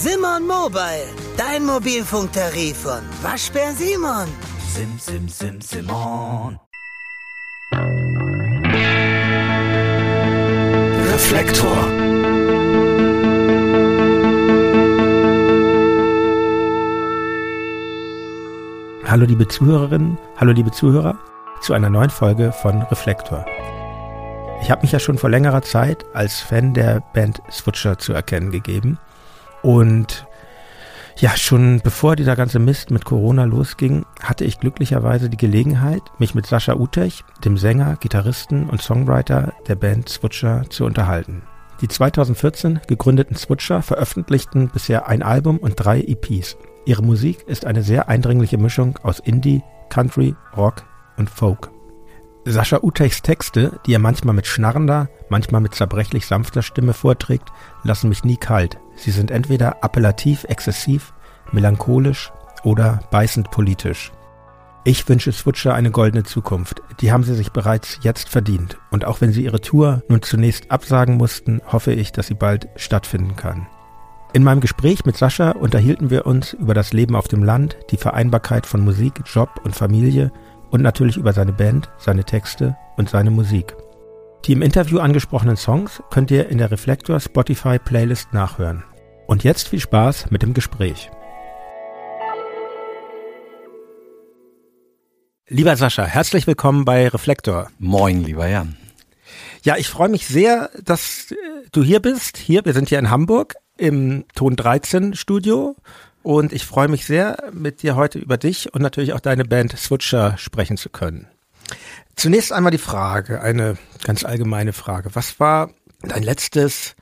Simon Mobile, dein Mobilfunktarif von Waschbär Simon. Sim, sim, sim, Simon. Reflektor. Hallo liebe Zuhörerinnen, hallo liebe Zuhörer zu einer neuen Folge von Reflektor. Ich habe mich ja schon vor längerer Zeit als Fan der Band Switcher zu erkennen gegeben und ja, schon bevor dieser ganze Mist mit Corona losging, hatte ich glücklicherweise die Gelegenheit, mich mit Sascha Utech, dem Sänger, Gitarristen und Songwriter der Band Switcher, zu unterhalten. Die 2014 gegründeten Switcher veröffentlichten bisher ein Album und drei EPs. Ihre Musik ist eine sehr eindringliche Mischung aus Indie, Country, Rock und Folk. Sascha Utechs Texte, die er manchmal mit schnarrender, manchmal mit zerbrechlich sanfter Stimme vorträgt, lassen mich nie kalt. Sie sind entweder appellativ exzessiv, melancholisch oder beißend politisch. Ich wünsche Switcher eine goldene Zukunft. Die haben sie sich bereits jetzt verdient. Und auch wenn sie ihre Tour nun zunächst absagen mussten, hoffe ich, dass sie bald stattfinden kann. In meinem Gespräch mit Sascha unterhielten wir uns über das Leben auf dem Land, die Vereinbarkeit von Musik, Job und Familie und natürlich über seine Band, seine Texte und seine Musik. Die im Interview angesprochenen Songs könnt ihr in der Reflektor Spotify Playlist nachhören. Und jetzt viel Spaß mit dem Gespräch. Lieber Sascha, herzlich willkommen bei Reflektor. Moin, lieber Jan. Ja, ich freue mich sehr, dass du hier bist. Hier, wir sind hier in Hamburg im Ton 13 Studio und ich freue mich sehr, mit dir heute über dich und natürlich auch deine Band Switcher sprechen zu können. Zunächst einmal die Frage, eine ganz allgemeine Frage. Was war dein letztes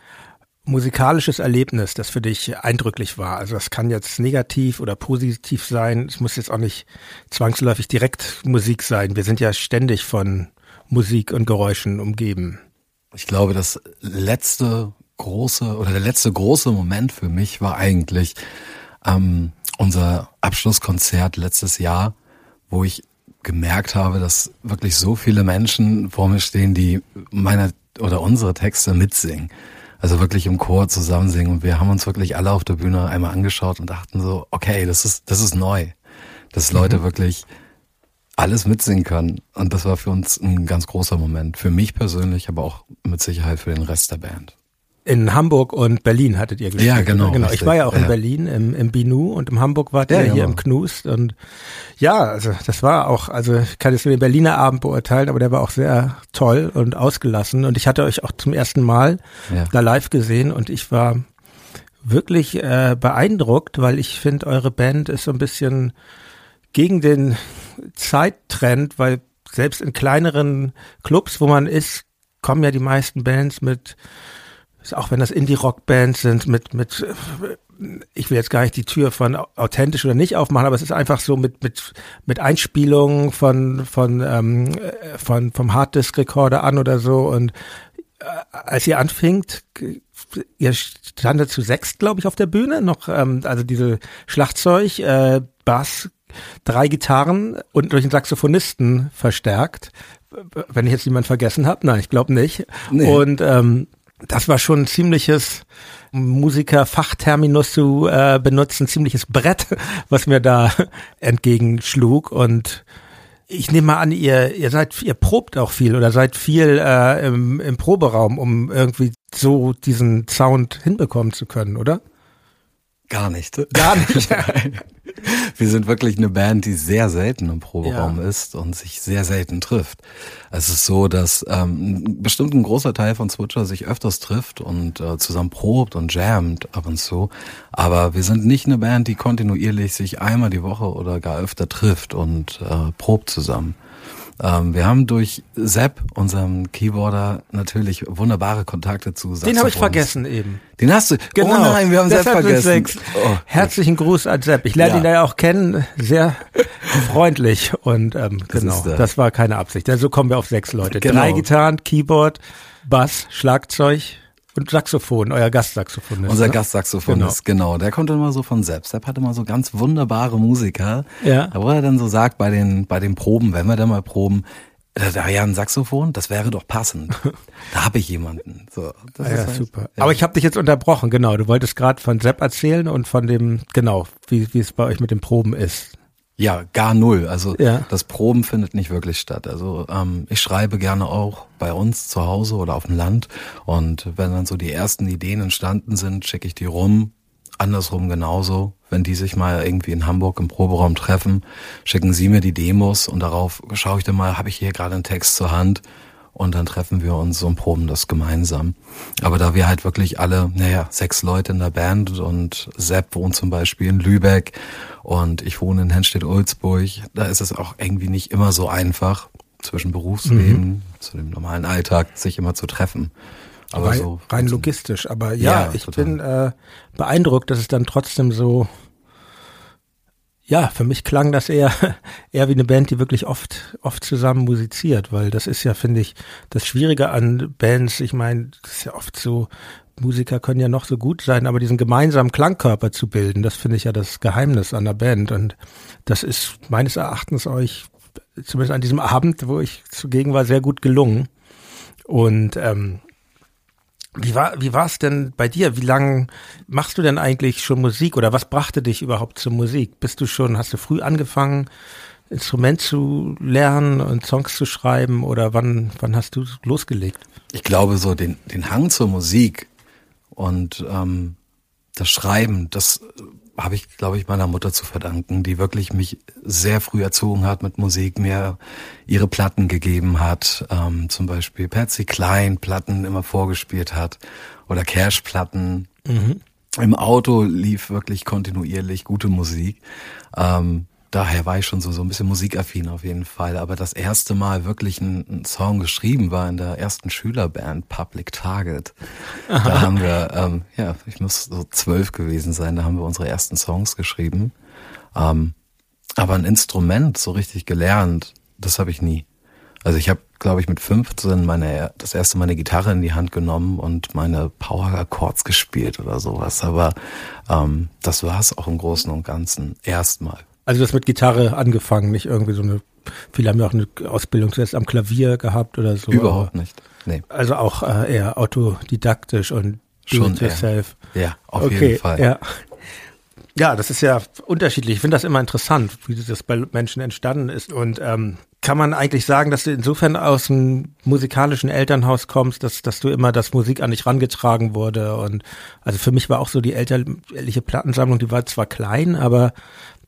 musikalisches Erlebnis, das für dich eindrücklich war? Also das kann jetzt negativ oder positiv sein. Es muss jetzt auch nicht zwangsläufig direkt Musik sein. Wir sind ja ständig von Musik und Geräuschen umgeben. Ich glaube, das letzte große oder der letzte große Moment für mich war eigentlich ähm, unser Abschlusskonzert letztes Jahr, wo ich gemerkt habe, dass wirklich so viele Menschen vor mir stehen, die meine oder unsere Texte mitsingen. Also wirklich im Chor zusammen singen. Und wir haben uns wirklich alle auf der Bühne einmal angeschaut und dachten so, okay, das ist, das ist neu. Dass Leute mhm. wirklich alles mitsingen können. Und das war für uns ein ganz großer Moment. Für mich persönlich, aber auch mit Sicherheit für den Rest der Band in Hamburg und Berlin hattet ihr gespielt. Ja, genau. genau. Ich war ja auch in Berlin im, im Binu und in Hamburg wart ihr ja, hier genau. im Knust und ja, also das war auch, also ich kann jetzt nur den Berliner Abend beurteilen, aber der war auch sehr toll und ausgelassen und ich hatte euch auch zum ersten Mal ja. da live gesehen und ich war wirklich äh, beeindruckt, weil ich finde, eure Band ist so ein bisschen gegen den Zeittrend, weil selbst in kleineren Clubs, wo man ist, kommen ja die meisten Bands mit auch wenn das Indie-Rock-Bands sind, mit, mit, ich will jetzt gar nicht die Tür von authentisch oder nicht aufmachen, aber es ist einfach so mit, mit, mit Einspielungen von, von, ähm, von, vom Harddisk-Recorder an oder so und äh, als ihr anfingt, ihr standet zu sechs, glaube ich, auf der Bühne, noch, ähm, also diese Schlagzeug, äh, Bass, drei Gitarren und durch einen Saxophonisten verstärkt. Wenn ich jetzt jemand vergessen habe, nein, ich glaube nicht. Nee. Und ähm, das war schon ein ziemliches Musiker-Fachterminus zu äh, benutzen, ziemliches Brett, was mir da entgegenschlug und ich nehme mal an, ihr, ihr seid, ihr probt auch viel oder seid viel äh, im, im Proberaum, um irgendwie so diesen Sound hinbekommen zu können, oder? Gar nicht. Gar nicht. Wir sind wirklich eine Band, die sehr selten im Proberaum ja. ist und sich sehr selten trifft. Es ist so, dass ähm, bestimmt ein großer Teil von Switcher sich öfters trifft und äh, zusammen probt und jammt ab und zu. Aber wir sind nicht eine Band, die kontinuierlich sich einmal die Woche oder gar öfter trifft und äh, probt zusammen. Ähm, wir haben durch Sepp, unserem Keyboarder, natürlich wunderbare Kontakte zu Saxophons. Den habe ich vergessen eben. Den hast du? Genau. Oh nein, wir haben Sepp vergessen. Oh. Herzlichen Gruß an Sepp. Ich lerne ja. ihn ja auch kennen. Sehr freundlich und ähm, das genau, das war keine Absicht. Also kommen wir auf sechs Leute. Genau. Drei Gitarren, Keyboard, Bass, Schlagzeug, und Saxophon, euer Gastsaxophonist. Unser ne? Gastsaxophonist, genau. genau. Der kommt immer so von selbst. Sepp hatte immer so ganz wunderbare Musiker. Ja. wo er dann so sagt, bei den, bei den Proben, wenn wir da mal proben, äh, da ja ein Saxophon, das wäre doch passend. da habe ich jemanden. So, das Ah, ja, ist halt- super. Aber ich habe dich jetzt unterbrochen, genau. Du wolltest gerade von Sepp erzählen und von dem, genau, wie, wie es bei euch mit den Proben ist. Ja, gar null. Also Ja. das Proben findet nicht wirklich statt. Also ähm, ich schreibe gerne auch bei uns zu Hause oder auf dem Land. Und wenn dann so die ersten Ideen entstanden sind, schicke ich die rum. Andersrum genauso. Wenn die sich mal irgendwie in Hamburg im Proberaum treffen, schicken sie mir die Demos und darauf schaue ich dann mal, habe ich hier gerade einen Text zur Hand und dann treffen wir uns und proben das gemeinsam. Aber da wir halt wirklich alle, naja, sechs Leute in der Band und Sepp wohnt zum Beispiel in Lübeck und ich wohne in Henstedt-Ulzburg, da ist es auch irgendwie nicht immer so einfach zwischen Berufsleben zu dem normalen Alltag sich immer zu treffen. Aber rein, so rein logistisch. Aber ja, Ja, ich total. bin äh, beeindruckt, dass es dann trotzdem so, ja, für mich klang das eher, eher wie eine Band, die wirklich oft, oft zusammen musiziert, weil das ist ja, finde ich, das Schwierige an Bands. Ich meine, das ist ja oft so, Musiker können ja noch so gut sein, aber diesen gemeinsamen Klangkörper zu bilden, das finde ich ja das Geheimnis an der Band. Und das ist meines Erachtens euch, zumindest an diesem Abend, wo ich zugegen war, sehr gut gelungen. Und ähm, wie war wie war es denn bei dir? Wie lange machst du denn eigentlich schon Musik oder was brachte dich überhaupt zur Musik? Bist du schon, hast du früh angefangen, Instrument zu lernen und Songs zu schreiben oder wann wann hast du losgelegt? Ich glaube, so den, den Hang zur Musik und ähm, das Schreiben, das habe ich, glaube ich, meiner Mutter zu verdanken, die wirklich mich sehr früh erzogen hat mit Musik, mir ihre Platten gegeben hat, ähm, zum Beispiel Patsy Klein Platten immer vorgespielt hat oder Cash Platten. Im Auto lief wirklich kontinuierlich gute Musik. Ähm, daher war ich schon so, so ein bisschen musikaffin auf jeden Fall. Aber das erste Mal wirklich ein, ein Song geschrieben war in der ersten Schülerband Public Target. Da haben wir, ähm, ja, ich muss so zwölf gewesen sein, da haben wir unsere ersten Songs geschrieben. Ähm, aber ein Instrument so richtig gelernt, das habe ich nie. Also ich habe, glaube ich, mit 15 meine, das erste Mal eine Gitarre in die Hand genommen und meine Power Accords gespielt oder sowas. Aber ähm, das war es auch im Großen und Ganzen erstmal. Also du hast mit Gitarre angefangen, nicht irgendwie so eine, viele haben ja auch eine Ausbildung zuerst am Klavier gehabt oder so. Überhaupt nicht. Nee. Also auch äh, eher autodidaktisch und do Schon it yourself. Ja, auf okay, jeden Fall. Ja. ja, das ist ja unterschiedlich. Ich finde das immer interessant, wie das bei Menschen entstanden ist. Und ähm, kann man eigentlich sagen, dass du insofern aus einem musikalischen Elternhaus kommst, dass, dass du immer das Musik an dich rangetragen wurde. Und also für mich war auch so die elterliche Plattensammlung, die war zwar klein, aber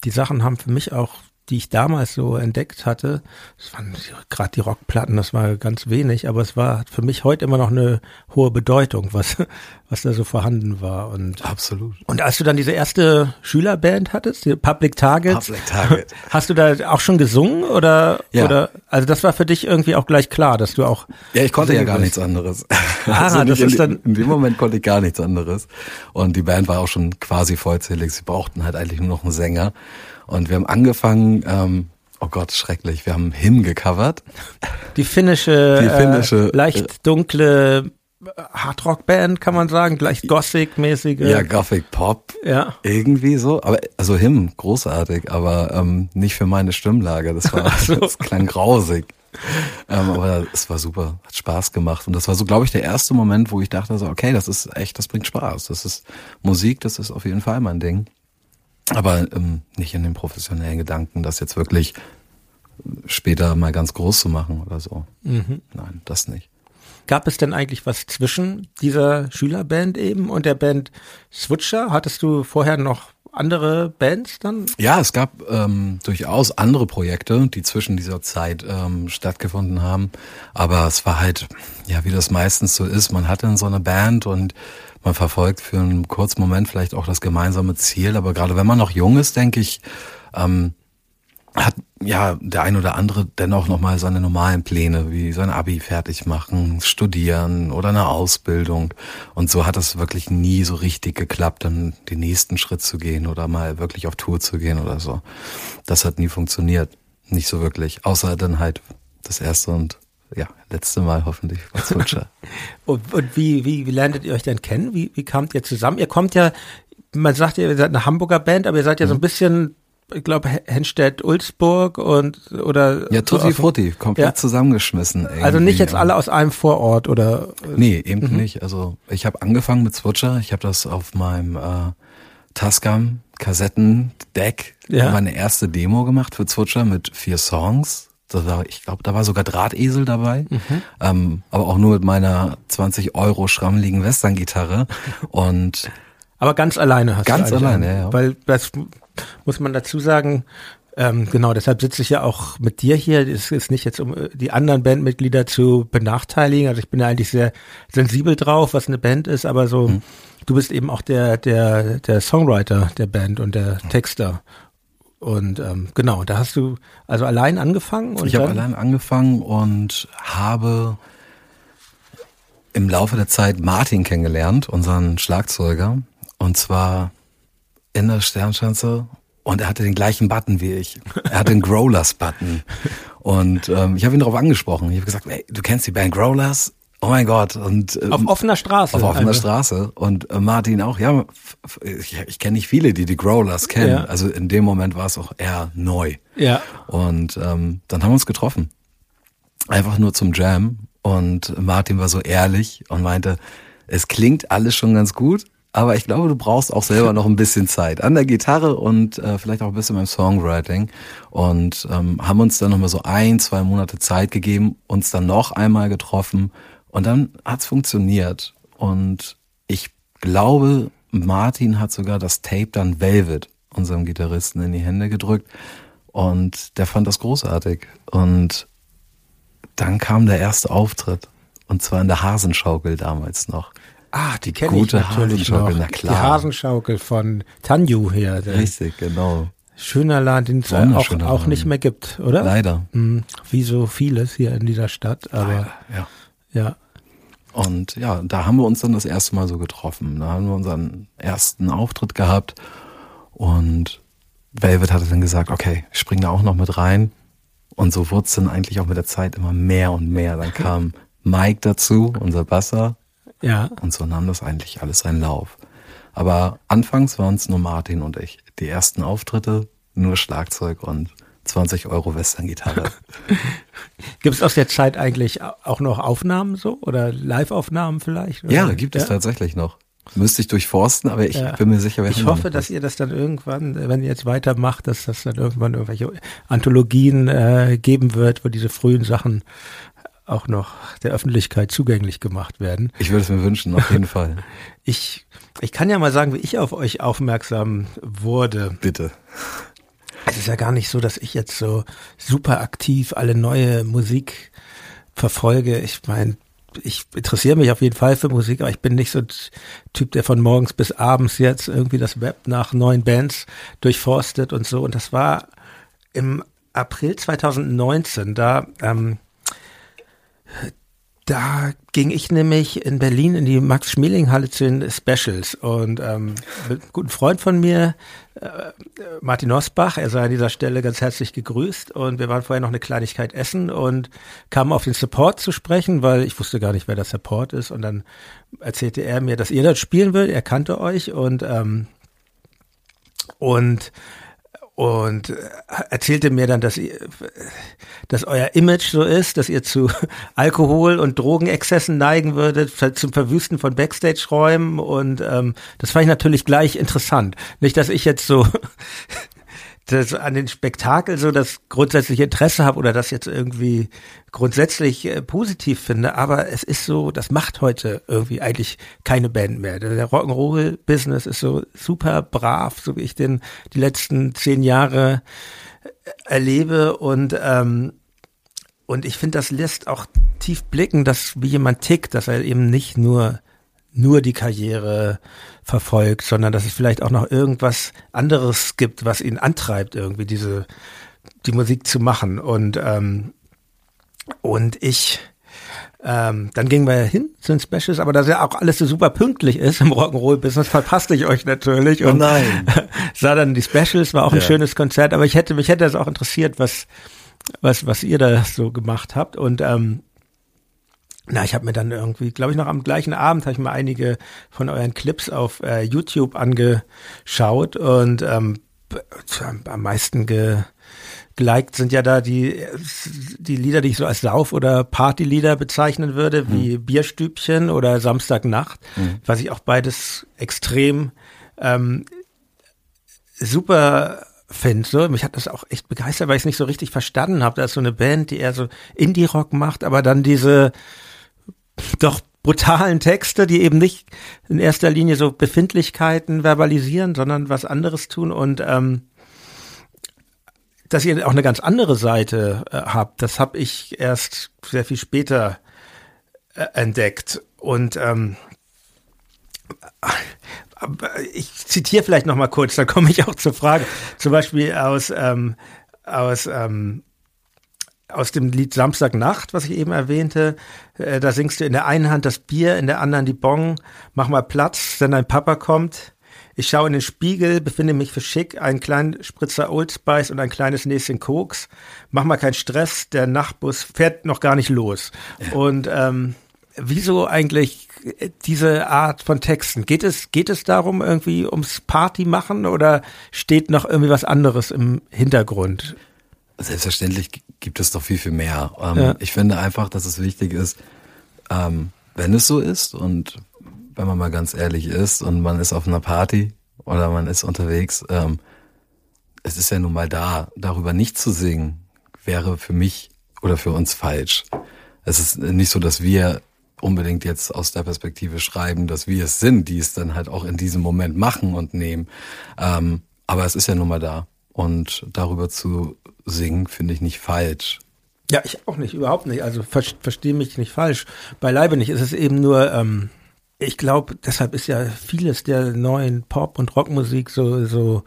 die Sachen haben für mich auch die ich damals so entdeckt hatte, das waren gerade die Rockplatten, das war ganz wenig, aber es war für mich heute immer noch eine hohe Bedeutung, was, was da so vorhanden war. Und, Absolut. und als du dann diese erste Schülerband hattest, die Public Target, Public Target. hast du da auch schon gesungen oder, Ja. oder, also das war für dich irgendwie auch gleich klar, dass du auch. Ja, ich konnte ja gar willst. nichts anderes. Ah, nicht das ist dann- in dem Moment konnte ich gar nichts anderes. Und die Band war auch schon quasi vollzählig. Sie brauchten halt eigentlich nur noch einen Sänger. Und wir haben angefangen, ähm, oh Gott, schrecklich, wir haben Him gecovert. Die finnische, Die finnische, äh, leicht dunkle Hardrock-Band, kann man sagen, leicht Gothic-mäßige. Ja, Gothic Pop. Ja. Irgendwie so. Aber also Him, großartig, aber ähm, nicht für meine Stimmlage. Das war, das klang grausig. Ähm, aber es war super, hat Spaß gemacht. Und das war so, glaube ich, der erste Moment, wo ich dachte so, okay, das ist echt, das bringt Spaß. Das ist Musik, das ist auf jeden Fall mein Ding. Aber ähm, nicht in den professionellen Gedanken, das jetzt wirklich später mal ganz groß zu machen oder so. Nein, das nicht. Gab es denn eigentlich was zwischen dieser Schülerband eben und der Band Switcher? Hattest du vorher noch andere Bands dann? Ja, es gab ähm, durchaus andere Projekte, die zwischen dieser Zeit ähm, stattgefunden haben. Aber es war halt, ja, wie das meistens so ist, man hat dann so eine Band und man verfolgt für einen kurzen Moment vielleicht auch das gemeinsame Ziel. Aber gerade wenn man noch jung ist, denke ich, ähm, hat ja der ein oder andere dennoch nochmal seine normalen Pläne, wie sein Abi fertig machen, studieren oder eine Ausbildung. Und so hat es wirklich nie so richtig geklappt, dann den nächsten Schritt zu gehen oder mal wirklich auf Tour zu gehen oder so. Das hat nie funktioniert. Nicht so wirklich. Außer dann halt das erste und ja, letzte Mal hoffentlich Switcher. Und, und wie, wie, wie lerntet ihr euch denn kennen? Wie, wie kamt ihr zusammen? Ihr kommt ja, man sagt ja, ihr seid eine Hamburger Band, aber ihr seid ja so ein bisschen ich glaube, Henstedt-Ulzburg und oder ja Tutti Frutti komplett ja. zusammengeschmissen. Irgendwie. Also nicht jetzt alle aus einem Vorort oder nee eben mhm. nicht. Also ich habe angefangen mit Switcher. Ich habe das auf meinem äh, Tascam Kassettendeck ja. meine erste Demo gemacht für Zwitscher mit vier Songs. Ich glaube, da war sogar Drahtesel dabei, mhm. ähm, aber auch nur mit meiner 20 Euro schrammeligen Western-Gitarre und aber ganz alleine hast ganz du Ganz alleine, ja. Weil das muss man dazu sagen, ähm, genau, deshalb sitze ich ja auch mit dir hier. Es ist nicht jetzt, um äh, die anderen Bandmitglieder zu benachteiligen. Also ich bin ja eigentlich sehr sensibel drauf, was eine Band ist, aber so, mhm. du bist eben auch der, der, der Songwriter der Band und der Texter. Und ähm, genau, da hast du also allein angefangen? Und ich habe allein angefangen und habe im Laufe der Zeit Martin kennengelernt, unseren Schlagzeuger. Und zwar in der Sternschanze und er hatte den gleichen Button wie ich. Er hatte den Growlers-Button. Und ähm, ich habe ihn darauf angesprochen. Ich habe gesagt, hey, du kennst die Band Growlers? Oh mein Gott. Und, ähm, auf offener Straße. Auf offener also. Straße. Und äh, Martin auch, ja, ich, ich kenne nicht viele, die die Growlers kennen. Ja. Also in dem Moment war es auch eher neu. Ja. Und ähm, dann haben wir uns getroffen. Einfach nur zum Jam. Und Martin war so ehrlich und meinte, es klingt alles schon ganz gut, aber ich glaube, du brauchst auch selber noch ein bisschen Zeit an der Gitarre und äh, vielleicht auch ein bisschen beim Songwriting. Und ähm, haben uns dann nochmal so ein, zwei Monate Zeit gegeben, uns dann noch einmal getroffen und dann hat's funktioniert. Und ich glaube, Martin hat sogar das Tape dann Velvet, unserem Gitarristen, in die Hände gedrückt. Und der fand das großartig. Und dann kam der erste Auftritt. Und zwar in der Hasenschaukel damals noch. Ah, die kenne ich natürlich noch. Na klar. Die Hasenschaukel von Tanju her. Richtig, genau. Schöner Laden, den es auch, auch nicht mehr gibt, oder? Leider. Hm, wie so vieles hier in dieser Stadt, aber Leider, ja. Ja. Und ja, da haben wir uns dann das erste Mal so getroffen. Da haben wir unseren ersten Auftritt gehabt und Velvet hatte dann gesagt, okay, ich spring da auch noch mit rein. Und so wurde es dann eigentlich auch mit der Zeit immer mehr und mehr. Dann kam Mike dazu, unser Basser, ja. Und so nahm das eigentlich alles seinen Lauf. Aber anfangs waren es nur Martin und ich. Die ersten Auftritte, nur Schlagzeug und 20 Euro Western-Gitarre. gibt es aus der Zeit eigentlich auch noch Aufnahmen so oder Live-Aufnahmen vielleicht? Oder? Ja, gibt es tatsächlich noch. Müsste ich durchforsten, aber ich ja. bin mir sicher, wir Ich hoffe, dass ihr das dann irgendwann, wenn ihr jetzt weitermacht, dass das dann irgendwann irgendwelche Anthologien äh, geben wird, wo diese frühen Sachen auch noch der Öffentlichkeit zugänglich gemacht werden. Ich würde es mir wünschen, auf jeden Fall. Ich, ich kann ja mal sagen, wie ich auf euch aufmerksam wurde. Bitte. Es ist ja gar nicht so, dass ich jetzt so super aktiv alle neue Musik verfolge. Ich meine, ich interessiere mich auf jeden Fall für Musik, aber ich bin nicht so ein Typ, der von morgens bis abends jetzt irgendwie das Web nach neuen Bands durchforstet und so. Und das war im April 2019, da ähm, da ging ich nämlich in Berlin in die Max-Schmeling-Halle zu den Specials. Und ähm, mit einem guten Freund von mir, äh, Martin Osbach, er sei an dieser Stelle ganz herzlich gegrüßt. Und wir waren vorher noch eine Kleinigkeit essen und kamen auf den Support zu sprechen, weil ich wusste gar nicht, wer der Support ist. Und dann erzählte er mir, dass ihr dort spielen würdet, er kannte euch. Und ähm, und und äh, erzählte mir dann, dass ihr, dass euer Image so ist, dass ihr zu Alkohol- und Drogenexzessen neigen würdet, zum Verwüsten von Backstage-Räumen und ähm, das fand ich natürlich gleich interessant. Nicht, dass ich jetzt so das an den Spektakel so das grundsätzliche Interesse habe oder das jetzt irgendwie grundsätzlich äh, positiv finde, aber es ist so, das macht heute irgendwie eigentlich keine Band mehr. Der Rock'n'Roll-Business ist so super brav, so wie ich den die letzten zehn Jahre äh, erlebe und ähm, und ich finde, das lässt auch tief blicken, dass wie jemand tickt, dass er eben nicht nur nur die Karriere verfolgt, sondern dass es vielleicht auch noch irgendwas anderes gibt, was ihn antreibt, irgendwie diese die Musik zu machen. Und ähm, und ich ähm, dann gingen wir hin zu den Specials, aber da ja auch alles so super pünktlich ist im Rock'n'Roll-Business, verpasste ich euch natürlich. Und oh nein. sah dann die Specials, war auch ein schönes Konzert, aber ich hätte, mich hätte das auch interessiert, was, was, was ihr da so gemacht habt. Und ähm, na, ich habe mir dann irgendwie, glaube ich, noch am gleichen Abend habe ich mir einige von euren Clips auf äh, YouTube angeschaut und ähm, am meisten ge, geliked sind ja da die, die Lieder, die ich so als Sauf- oder Partylieder bezeichnen würde, wie mhm. Bierstübchen oder Samstagnacht, mhm. was ich auch beides extrem ähm, super finde. So. Mich hat das auch echt begeistert, weil ich es nicht so richtig verstanden habe. Da ist so eine Band, die eher so Indie-Rock macht, aber dann diese doch brutalen Texte, die eben nicht in erster Linie so Befindlichkeiten verbalisieren, sondern was anderes tun und ähm, dass ihr auch eine ganz andere Seite äh, habt, das habe ich erst sehr viel später äh, entdeckt. Und ähm, ich zitiere vielleicht noch mal kurz, da komme ich auch zur Frage. Zum Beispiel aus ähm, aus ähm, aus dem Lied Samstagnacht, was ich eben erwähnte, äh, da singst du in der einen Hand das Bier, in der anderen die Bong, mach mal Platz, denn dein Papa kommt. Ich schaue in den Spiegel, befinde mich für schick, einen kleinen Spritzer Old Spice und ein kleines Näschen Koks. Mach mal keinen Stress, der Nachtbus fährt noch gar nicht los. Und ähm, wieso eigentlich diese Art von Texten? Geht es, geht es darum, irgendwie ums Party machen oder steht noch irgendwie was anderes im Hintergrund? Selbstverständlich gibt es doch viel, viel mehr. Ähm, ja. Ich finde einfach, dass es wichtig ist, ähm, wenn es so ist und wenn man mal ganz ehrlich ist und man ist auf einer Party oder man ist unterwegs, ähm, es ist ja nun mal da. Darüber nicht zu singen, wäre für mich oder für uns falsch. Es ist nicht so, dass wir unbedingt jetzt aus der Perspektive schreiben, dass wir es sind, die es dann halt auch in diesem Moment machen und nehmen. Ähm, aber es ist ja nun mal da. Und darüber zu singen, finde ich nicht falsch. Ja, ich auch nicht, überhaupt nicht. Also ver verstehe mich nicht falsch. Beileibe nicht. Es ist eben nur, ähm, ich glaube, deshalb ist ja vieles der neuen Pop- und Rockmusik so, so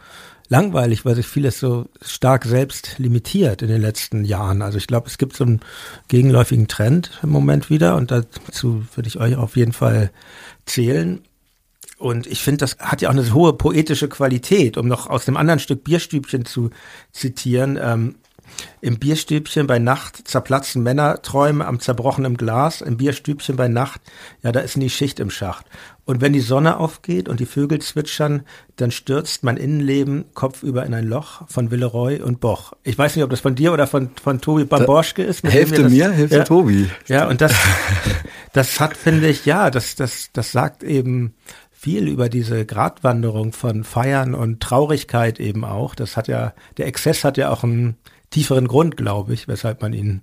langweilig, weil sich vieles so stark selbst limitiert in den letzten Jahren. Also ich glaube, es gibt so einen gegenläufigen Trend im Moment wieder und dazu würde ich euch auf jeden Fall zählen. Und ich finde, das hat ja auch eine hohe poetische Qualität, um noch aus dem anderen Stück Bierstübchen zu zitieren. Ähm, im Bierstübchen bei Nacht zerplatzen Männerträume am zerbrochenen Glas. Im Bierstübchen bei Nacht, ja, da ist nie Schicht im Schacht. Und wenn die Sonne aufgeht und die Vögel zwitschern, dann stürzt mein Innenleben kopfüber in ein Loch von Villeroy und Boch. Ich weiß nicht, ob das von dir oder von, von Tobi Bamborschke ist. Hälfte das, mir, Hälfte ja, Tobi. Ja, und das, das hat, finde ich, ja, das, das, das sagt eben viel über diese Gratwanderung von Feiern und Traurigkeit eben auch. Das hat ja, der Exzess hat ja auch einen tieferen Grund, glaube ich, weshalb man ihn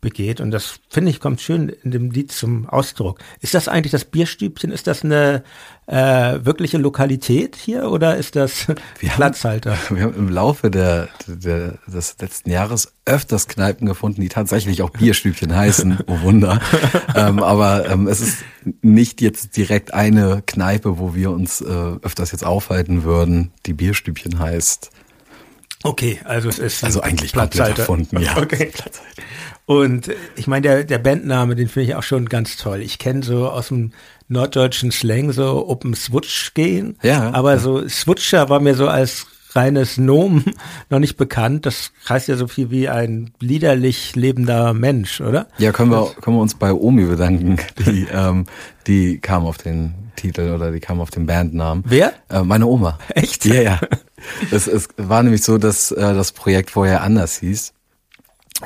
begeht. Und das finde ich kommt schön in dem Lied zum Ausdruck. Ist das eigentlich das Bierstübchen? Ist das eine äh, wirkliche Lokalität hier oder ist das wir Platzhalter? Haben, wir haben im Laufe der, der, des letzten Jahres öfters Kneipen gefunden, die tatsächlich auch Bierstübchen heißen. Oh Wunder. ähm, aber ähm, es ist nicht jetzt direkt eine Kneipe, wo wir uns äh, öfters jetzt aufhalten würden, die Bierstübchen heißt. Okay, also es ist also eigentlich Platzhalter. erfunden, ja. Okay. Und ich meine, der, der Bandname, den finde ich auch schon ganz toll. Ich kenne so aus dem norddeutschen Slang so Open Switch gehen. Ja. Aber ja. so Switcher war mir so als reines Nomen noch nicht bekannt. Das heißt ja so viel wie ein liederlich lebender Mensch, oder? Ja, können wir, können wir uns bei Omi bedanken. Die, ähm, die kam auf den Titel oder die kam auf den Bandnamen. Wer? Äh, meine Oma. Echt? Ja, ja. es, es war nämlich so, dass äh, das Projekt vorher anders hieß.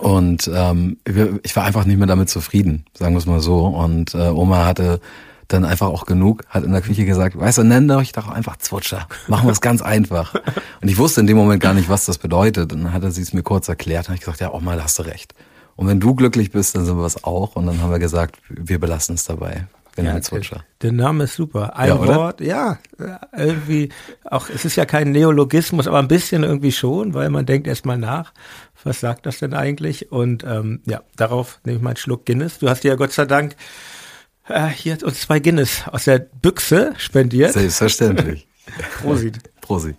Und ähm, ich war einfach nicht mehr damit zufrieden, sagen wir es mal so. Und äh, Oma hatte dann einfach auch genug, hat in der Küche gesagt, weißt du, nenn euch doch einfach Zwutscher. Machen wir es ganz einfach. Und ich wusste in dem Moment gar nicht, was das bedeutet. Und dann hatte sie es mir kurz erklärt. Und habe ich gesagt, ja, Oma, da hast du recht. Und wenn du glücklich bist, dann sind wir es auch. Und dann haben wir gesagt, wir belassen es dabei. Genau, ja, Zwitscher. Der Name ist super. Ein ja, Wort, ja, irgendwie, auch, es ist ja kein Neologismus, aber ein bisschen irgendwie schon, weil man denkt erstmal nach, was sagt das denn eigentlich? Und ähm, ja, darauf nehme ich mal einen Schluck Guinness. Du hast dir ja Gott sei Dank äh, hier uns zwei Guinness aus der Büchse spendiert. Selbstverständlich. Prosit. Prosit.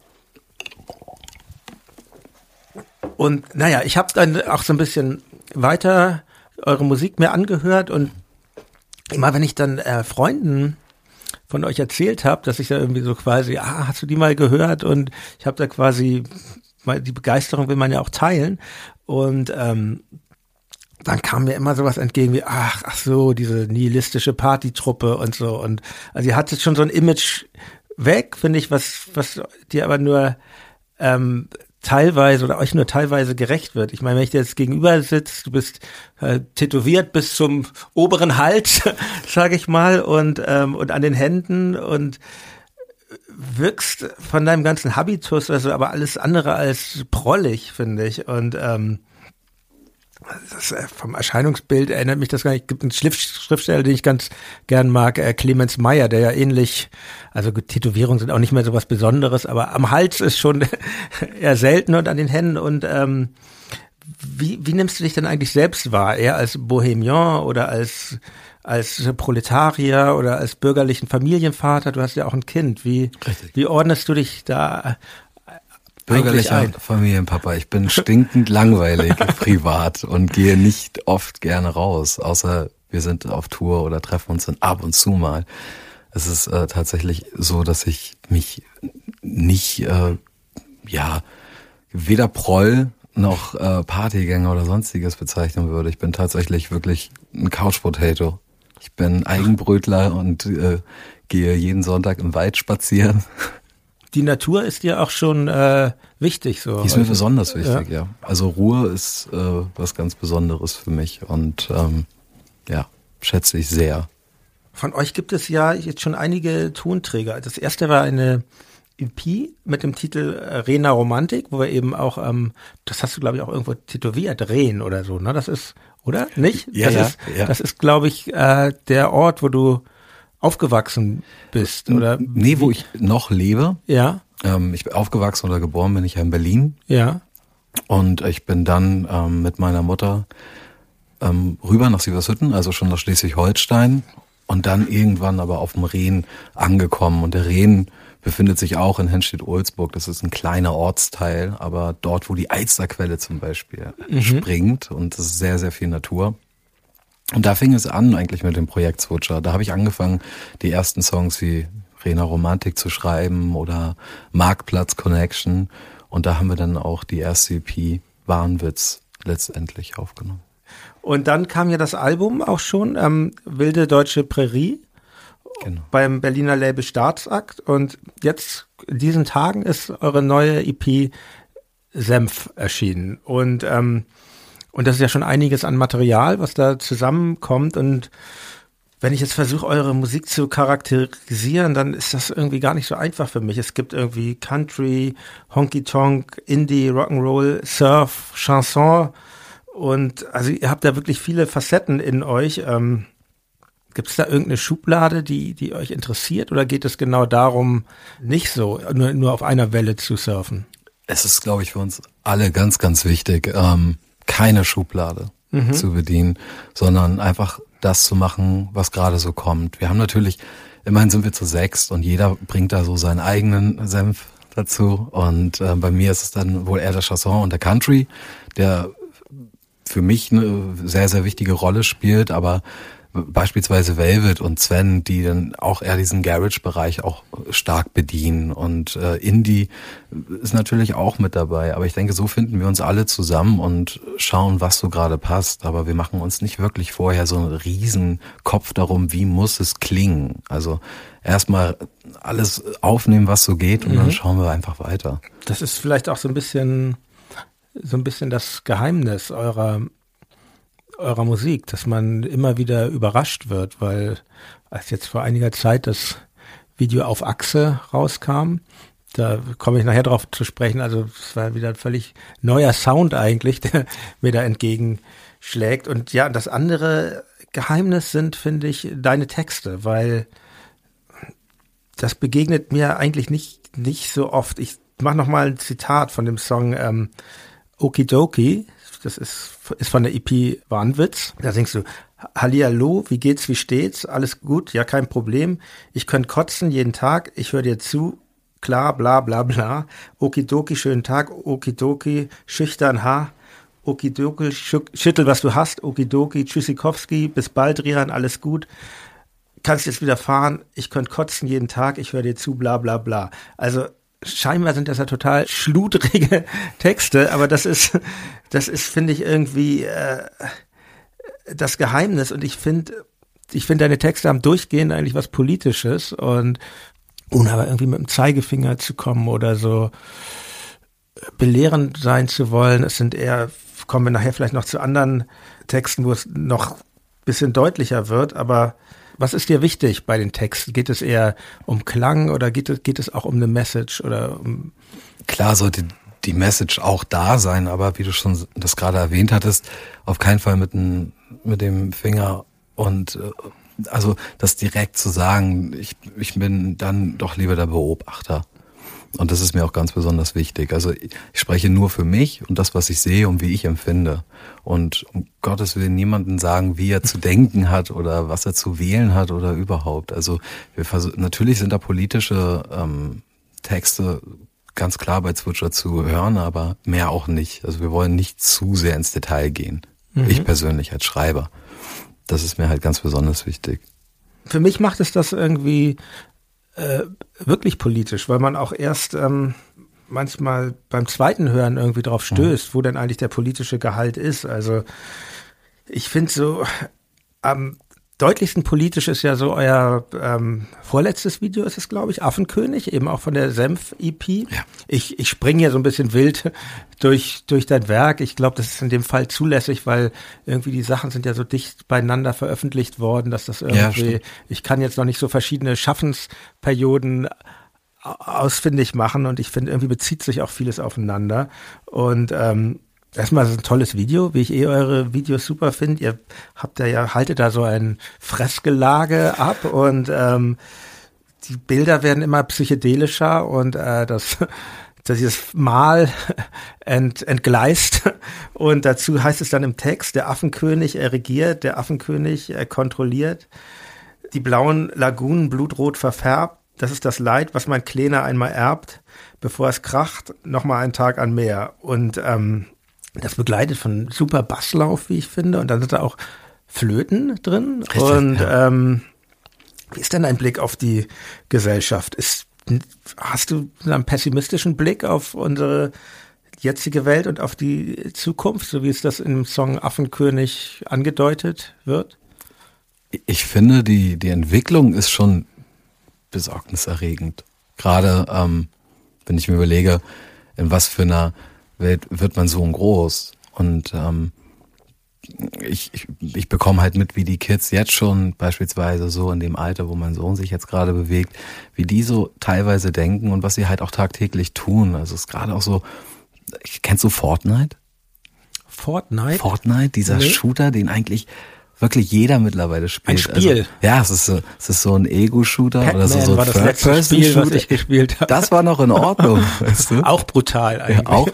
Und naja, ich habe dann auch so ein bisschen weiter eure Musik mir angehört und immer wenn ich dann äh, Freunden von euch erzählt habe, dass ich da irgendwie so quasi, ah, hast du die mal gehört? Und ich habe da quasi, die Begeisterung will man ja auch teilen. Und ähm, dann kam mir immer sowas entgegen wie, ach, ach so, diese nihilistische Partytruppe und so. Und also ihr hattet schon so ein Image weg, finde ich, was, was dir aber nur ähm, teilweise oder euch nur teilweise gerecht wird. Ich meine, wenn ich dir jetzt gegenüber sitze, du bist äh, tätowiert bis zum oberen Hals, sage ich mal, und ähm, und an den Händen und wirkst von deinem ganzen Habitus, also aber alles andere als prollig, finde ich. Und ähm, das, äh, vom Erscheinungsbild erinnert mich das gar nicht. Es gibt einen Schrift, Schriftsteller, den ich ganz gern mag, äh, Clemens Meyer, der ja ähnlich, also Tätowierungen sind auch nicht mehr so was Besonderes, aber am Hals ist schon eher selten und an den Händen und ähm, wie, wie nimmst du dich denn eigentlich selbst wahr? Eher als Bohemian oder als als Proletarier oder als bürgerlichen Familienvater, du hast ja auch ein Kind. Wie, Richtig. wie ordnest du dich da Bürgerlicher Familienpapa. Ich bin stinkend langweilig privat und gehe nicht oft gerne raus, außer wir sind auf Tour oder treffen uns dann ab und zu mal. Es ist äh, tatsächlich so, dass ich mich nicht, äh, ja, weder Proll noch äh, Partygänger oder sonstiges bezeichnen würde. Ich bin tatsächlich wirklich ein Couch Potato. Ich bin Eigenbrötler und äh, gehe jeden Sonntag im Wald spazieren die Natur ist dir auch schon äh, wichtig. So. Die ist mir also, besonders wichtig, ja. ja. Also Ruhe ist äh, was ganz Besonderes für mich und ähm, ja, schätze ich sehr. Von euch gibt es ja jetzt schon einige Tonträger. Das erste war eine EP mit dem Titel Rena Romantik, wo wir eben auch, ähm, das hast du glaube ich auch irgendwo tätowiert, Rehn oder so, ne? Das ist, oder? Nicht? Ja, das ja, ist, ja. Das ist glaube ich äh, der Ort, wo du aufgewachsen bist, oder? Nee, wo ich noch lebe. Ja. Ähm, ich bin aufgewachsen oder geboren bin ich ja in Berlin. Ja. Und ich bin dann ähm, mit meiner Mutter ähm, rüber nach Sievershütten, also schon nach Schleswig-Holstein und dann irgendwann aber auf dem Rhein angekommen. Und der Rhein befindet sich auch in Henstedt-Ohlsburg. Das ist ein kleiner Ortsteil, aber dort, wo die Eisterquelle zum Beispiel mhm. springt und es ist sehr, sehr viel Natur. Und da fing es an eigentlich mit dem Projekt Switcher. Da habe ich angefangen, die ersten Songs wie Rena Romantik zu schreiben oder Marktplatz Connection. Und da haben wir dann auch die erste EP Wahnwitz letztendlich aufgenommen. Und dann kam ja das Album auch schon, ähm, Wilde Deutsche Prärie, genau. beim Berliner Label Staatsakt. Und jetzt, in diesen Tagen, ist eure neue EP Senf erschienen. Und ähm, und das ist ja schon einiges an Material, was da zusammenkommt. Und wenn ich jetzt versuche, eure Musik zu charakterisieren, dann ist das irgendwie gar nicht so einfach für mich. Es gibt irgendwie Country, Honky Tonk, Indie, Rock'n'Roll, Surf, Chanson. Und also ihr habt da wirklich viele Facetten in euch. Ähm, Gibt es da irgendeine Schublade, die, die euch interessiert? Oder geht es genau darum, nicht so, nur, nur auf einer Welle zu surfen? Es ist, glaube ich, für uns alle ganz, ganz wichtig. Ähm keine Schublade mhm. zu bedienen, sondern einfach das zu machen, was gerade so kommt. Wir haben natürlich, immerhin sind wir zu sechs und jeder bringt da so seinen eigenen Senf dazu. Und äh, bei mir ist es dann wohl eher der Chanson und der Country, der für mich eine sehr, sehr wichtige Rolle spielt, aber beispielsweise Velvet und Sven, die dann auch eher diesen Garage-Bereich auch stark bedienen. Und äh, Indie ist natürlich auch mit dabei. Aber ich denke, so finden wir uns alle zusammen und schauen, was so gerade passt. Aber wir machen uns nicht wirklich vorher so einen riesen Kopf darum, wie muss es klingen. Also erstmal alles aufnehmen, was so geht, und mhm. dann schauen wir einfach weiter. Das ist vielleicht auch so ein bisschen so ein bisschen das Geheimnis eurer eurer Musik, dass man immer wieder überrascht wird, weil als jetzt vor einiger Zeit das Video auf Achse rauskam, da komme ich nachher drauf zu sprechen, also es war wieder ein völlig neuer Sound eigentlich, der mir da entgegenschlägt. Und ja, das andere Geheimnis sind, finde ich, deine Texte, weil das begegnet mir eigentlich nicht, nicht so oft. Ich mache noch mal ein Zitat von dem Song ähm, Okidoki, das ist, ist von der EP Wahnwitz. Da singst du, Hallihallo, wie geht's, wie steht's? Alles gut? Ja, kein Problem. Ich könnte kotzen jeden Tag. Ich höre dir zu. Klar, bla, bla, bla. Okidoki, schönen Tag. Okidoki, schüchtern, ha. Okidoki, schüttel, was du hast. Okidoki, Tschüssikowski, bis bald, Rian, alles gut. Kannst jetzt wieder fahren. Ich könnte kotzen jeden Tag. Ich höre dir zu, bla, bla, bla. Also, scheinbar sind das ja total schludrige Texte, aber das ist, das ist, finde ich, irgendwie äh, das Geheimnis. Und ich finde, ich finde, deine Texte haben durchgehend eigentlich was Politisches und ohne aber irgendwie mit dem Zeigefinger zu kommen oder so belehrend sein zu wollen. Es sind eher, kommen wir nachher vielleicht noch zu anderen Texten, wo es noch bisschen deutlicher wird, aber was ist dir wichtig bei den Texten? Geht es eher um Klang oder geht es, geht es auch um eine Message oder um Klar sollte die Message auch da sein, aber wie du schon das gerade erwähnt hattest, auf keinen Fall mit, ein, mit dem Finger und äh, also das direkt zu sagen, ich, ich bin dann doch lieber der Beobachter. Und das ist mir auch ganz besonders wichtig. Also ich spreche nur für mich und das, was ich sehe und wie ich empfinde. Und um Gottes Willen niemanden sagen, wie er zu denken hat oder was er zu wählen hat oder überhaupt. Also wir versuchen, natürlich sind da politische ähm, Texte ganz klar bei Zwitscher zu hören, aber mehr auch nicht. Also wir wollen nicht zu sehr ins Detail gehen. Mhm. Ich persönlich als Schreiber. Das ist mir halt ganz besonders wichtig. Für mich macht es das irgendwie äh, wirklich politisch, weil man auch erst ähm, manchmal beim zweiten Hören irgendwie drauf mhm. stößt, mhm. wo denn eigentlich der politische Gehalt ist. Also ich finde so am deutlichsten politisch ist ja so euer ähm, vorletztes Video ist es, glaube ich, Affenkönig, eben auch von der Senf-EP. Ja. Ich, ich springe hier so ein bisschen wild durch, durch dein Werk. Ich glaube, das ist in dem Fall zulässig, weil irgendwie die Sachen sind ja so dicht beieinander veröffentlicht worden, dass das irgendwie, ja, ich kann jetzt noch nicht so verschiedene Schaffensperioden ausfindig machen und ich finde, irgendwie bezieht sich auch vieles aufeinander. Und ähm, Erstmal ist es ein tolles Video, wie ich eh eure Videos super finde. Ihr habt da ja, haltet da so ein Fressgelage ab und ähm, die Bilder werden immer psychedelischer und äh, das, das ist Mal ent, entgleist. Und dazu heißt es dann im Text, der Affenkönig er regiert, der Affenkönig er kontrolliert. Die blauen Lagunen blutrot verfärbt. Das ist das Leid, was mein Kleiner einmal erbt, bevor es kracht, nochmal einen Tag an Meer. Und ähm, das begleitet von super Basslauf, wie ich finde. Und dann sind da auch Flöten drin. Richtig, und ja. ähm, wie ist denn dein Blick auf die Gesellschaft? Ist, hast du einen pessimistischen Blick auf unsere jetzige Welt und auf die Zukunft, so wie es das im Song Affenkönig angedeutet wird? Ich finde, die, die Entwicklung ist schon besorgniserregend. Gerade ähm, wenn ich mir überlege, in was für einer wird, wird man so groß. Und ähm, ich, ich, ich bekomme halt mit, wie die Kids jetzt schon beispielsweise so in dem Alter, wo mein Sohn sich jetzt gerade bewegt, wie die so teilweise denken und was sie halt auch tagtäglich tun. Also es ist gerade auch so, kennst du Fortnite? Fortnite? Fortnite, dieser nee. Shooter, den eigentlich wirklich jeder mittlerweile spielt. Ein Spiel. Also, ja, es ist so, es ist so ein Ego-Shooter oder so, so ein war das letzte Spiel, was ich gespielt habe. Das war noch in Ordnung, weißt du? Auch brutal eigentlich. Ja, auch,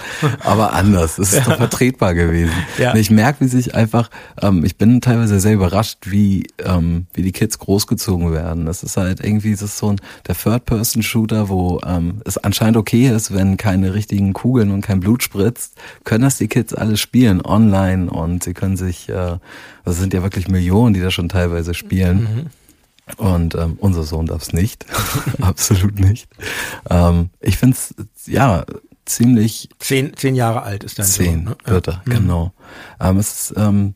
aber anders. Es ist ja. doch vertretbar gewesen. Ja. Ich merke, wie sich einfach, ähm, ich bin teilweise sehr überrascht, wie, ähm, wie die Kids großgezogen werden. Das ist halt irgendwie, das ist so ein, der Third-Person-Shooter, wo ähm, es anscheinend okay ist, wenn keine richtigen Kugeln und kein Blut spritzt, können das die Kids alle spielen, online und sie können sich, äh, das sind ja wirklich Millionen, die da schon teilweise spielen. Mhm. Und ähm, unser Sohn darf es nicht. Absolut nicht. Ähm, ich finde es, ja, ziemlich. Zehn, zehn Jahre alt ist dein zehn Sohn. Ne? wird er. Mhm. genau. Ähm, es ist, ähm,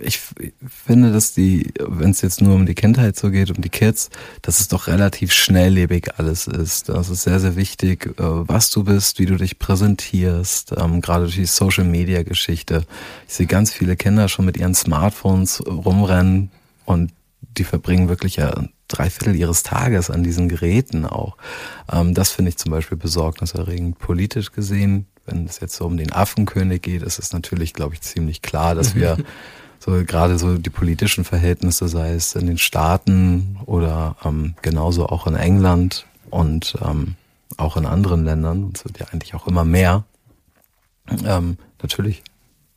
ich finde, dass die, wenn es jetzt nur um die Kindheit so geht, um die Kids, dass es doch relativ schnelllebig alles ist. Das ist sehr, sehr wichtig, äh, was du bist, wie du dich präsentierst, ähm, gerade durch die Social Media Geschichte. Ich sehe ganz viele Kinder schon mit ihren Smartphones rumrennen und die verbringen wirklich ja drei Viertel ihres Tages an diesen Geräten auch. Ähm, das finde ich zum Beispiel besorgniserregend. Politisch gesehen, wenn es jetzt so um den Affenkönig geht, ist es natürlich, glaube ich, ziemlich klar, dass wir so gerade so die politischen Verhältnisse, sei es in den Staaten oder ähm, genauso auch in England und ähm, auch in anderen Ländern, es wird ja eigentlich auch immer mehr. Ähm, natürlich,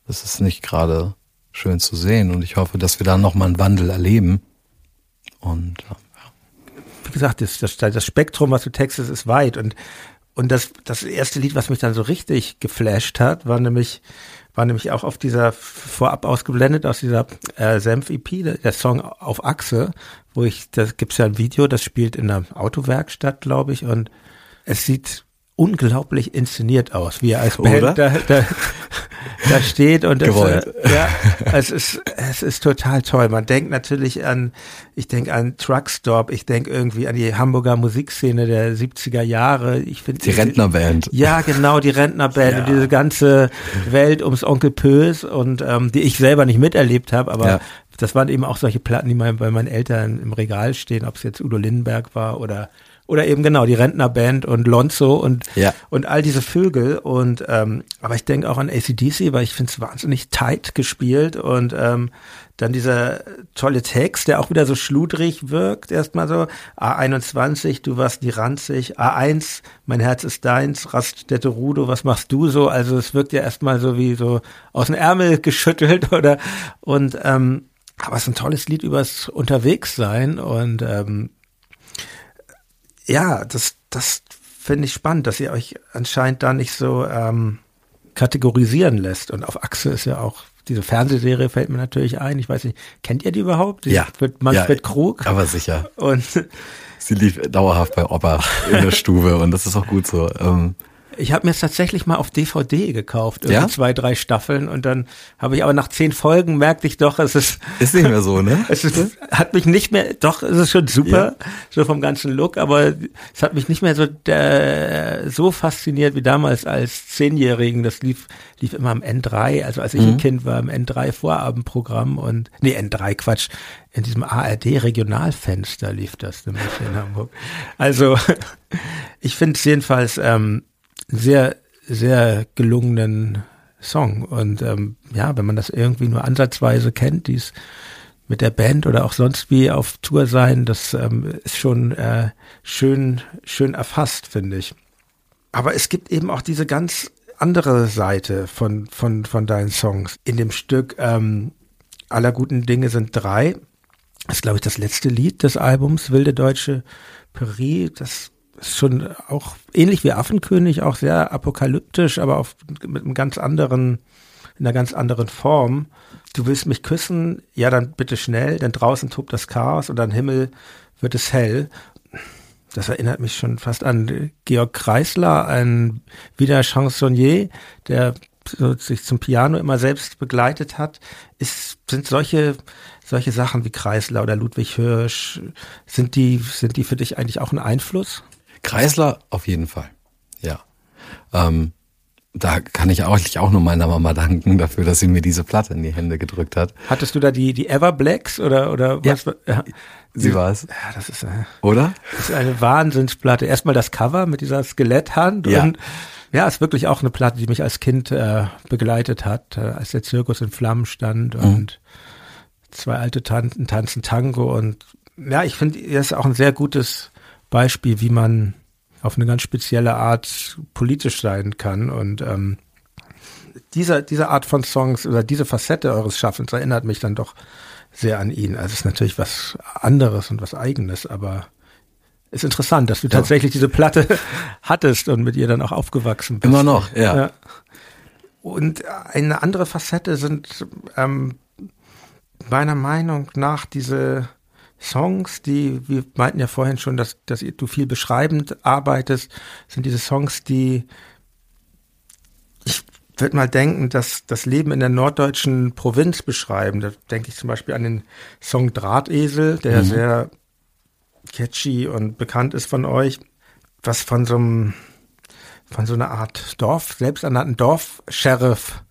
das ist nicht gerade schön zu sehen und ich hoffe, dass wir da nochmal einen Wandel erleben. Und ähm, ja. wie gesagt, das, das, das Spektrum, was du textest, ist weit und und das, das erste Lied, was mich dann so richtig geflasht hat, war nämlich war nämlich auch auf dieser vorab ausgeblendet aus dieser äh, Senf-EP, der Song auf Achse, wo ich, da gibt's ja ein Video, das spielt in einer Autowerkstatt, glaube ich, und es sieht unglaublich inszeniert aus, wie er als Band da, da, da steht und es, äh, ja, es ist es ist total toll. Man denkt natürlich an, ich denke an Truckstop, ich denke irgendwie an die Hamburger Musikszene der 70er Jahre. Ich finde die Rentnerband. Ja, genau, die Rentnerband ja. und diese ganze Welt ums Onkel Pös und ähm, die ich selber nicht miterlebt habe, aber ja. das waren eben auch solche Platten, die mal bei meinen Eltern im Regal stehen, ob es jetzt Udo Lindenberg war oder oder eben genau die Rentnerband und Lonzo und ja. und all diese Vögel. Und ähm, aber ich denke auch an ACDC, weil ich finde es wahnsinnig tight gespielt. Und ähm, dann dieser tolle Text, der auch wieder so schludrig wirkt, erstmal so. A21, du warst nie ranzig, A1, mein Herz ist deins, Raststätte Rudo, was machst du so? Also es wirkt ja erstmal so wie so aus dem Ärmel geschüttelt oder? Und ähm, aber es ist ein tolles Lied übers Unterwegssein. Und ähm, ja, das, das finde ich spannend, dass ihr euch anscheinend da nicht so ähm, kategorisieren lässt. Und auf Achse ist ja auch diese Fernsehserie fällt mir natürlich ein. Ich weiß nicht, kennt ihr die überhaupt? Die ja. Mit Manfred ja, Krug. Aber sicher. Und sie lief dauerhaft bei Opa in der Stube und das ist auch gut so. Ähm, ich habe mir es tatsächlich mal auf DVD gekauft, ja? zwei, drei Staffeln und dann habe ich aber nach zehn Folgen merkte ich doch, es ist ist nicht mehr so, ne? es ist, hat mich nicht mehr, doch, es ist schon super, ja. so vom ganzen Look, aber es hat mich nicht mehr so der, so fasziniert wie damals als Zehnjährigen. Das lief lief immer am N3, also als ich mhm. ein Kind war, im N3 Vorabendprogramm und nee N3 Quatsch, in diesem ARD Regionalfenster lief das nämlich in Hamburg. Also ich finde es jedenfalls ähm, sehr, sehr gelungenen Song. Und ähm, ja, wenn man das irgendwie nur ansatzweise kennt, dies mit der Band oder auch sonst wie auf Tour sein, das ähm, ist schon äh, schön, schön erfasst, finde ich. Aber es gibt eben auch diese ganz andere Seite von, von, von deinen Songs. In dem Stück ähm, Aller guten Dinge sind drei. Das ist, glaube ich, das letzte Lied des Albums, Wilde Deutsche Peri. Das schon auch ähnlich wie Affenkönig, auch sehr apokalyptisch, aber auf, mit einem ganz anderen, in einer ganz anderen Form. Du willst mich küssen, ja, dann bitte schnell, denn draußen tobt das Chaos und am Himmel wird es hell. Das erinnert mich schon fast an Georg Kreisler, ein wieder Chansonnier, der sich zum Piano immer selbst begleitet hat. Ist, sind solche, solche Sachen wie Kreisler oder Ludwig Hirsch, sind die, sind die für dich eigentlich auch ein Einfluss? Kreisler auf jeden Fall, ja. Ähm, da kann ich auch, auch nur meiner Mama danken dafür, dass sie mir diese Platte in die Hände gedrückt hat. Hattest du da die, die Everblacks oder, oder was? Ja, sie war es. Ja, das ist, äh, oder? Das ist eine Wahnsinnsplatte. Erstmal das Cover mit dieser Skeletthand ja. und ja, ist wirklich auch eine Platte, die mich als Kind äh, begleitet hat, äh, als der Zirkus in Flammen stand mhm. und zwei alte Tanten tanzen Tango und ja, ich finde, er ist auch ein sehr gutes Beispiel, wie man auf eine ganz spezielle Art politisch sein kann. Und ähm, dieser, diese Art von Songs oder diese Facette eures Schaffens erinnert mich dann doch sehr an ihn. Also es ist natürlich was anderes und was eigenes, aber ist interessant, dass du ja. tatsächlich diese Platte hattest und mit ihr dann auch aufgewachsen bist. Immer noch, ja. ja. Und eine andere Facette sind ähm, meiner Meinung nach diese Songs, die, wir meinten ja vorhin schon, dass, dass du viel beschreibend arbeitest, sind diese Songs, die ich würde mal denken, dass das Leben in der norddeutschen Provinz beschreiben. Da denke ich zum Beispiel an den Song Drahtesel, der mhm. sehr catchy und bekannt ist von euch, was von so einem, von so einer Art Dorf, selbsternannten Dorf-Sheriff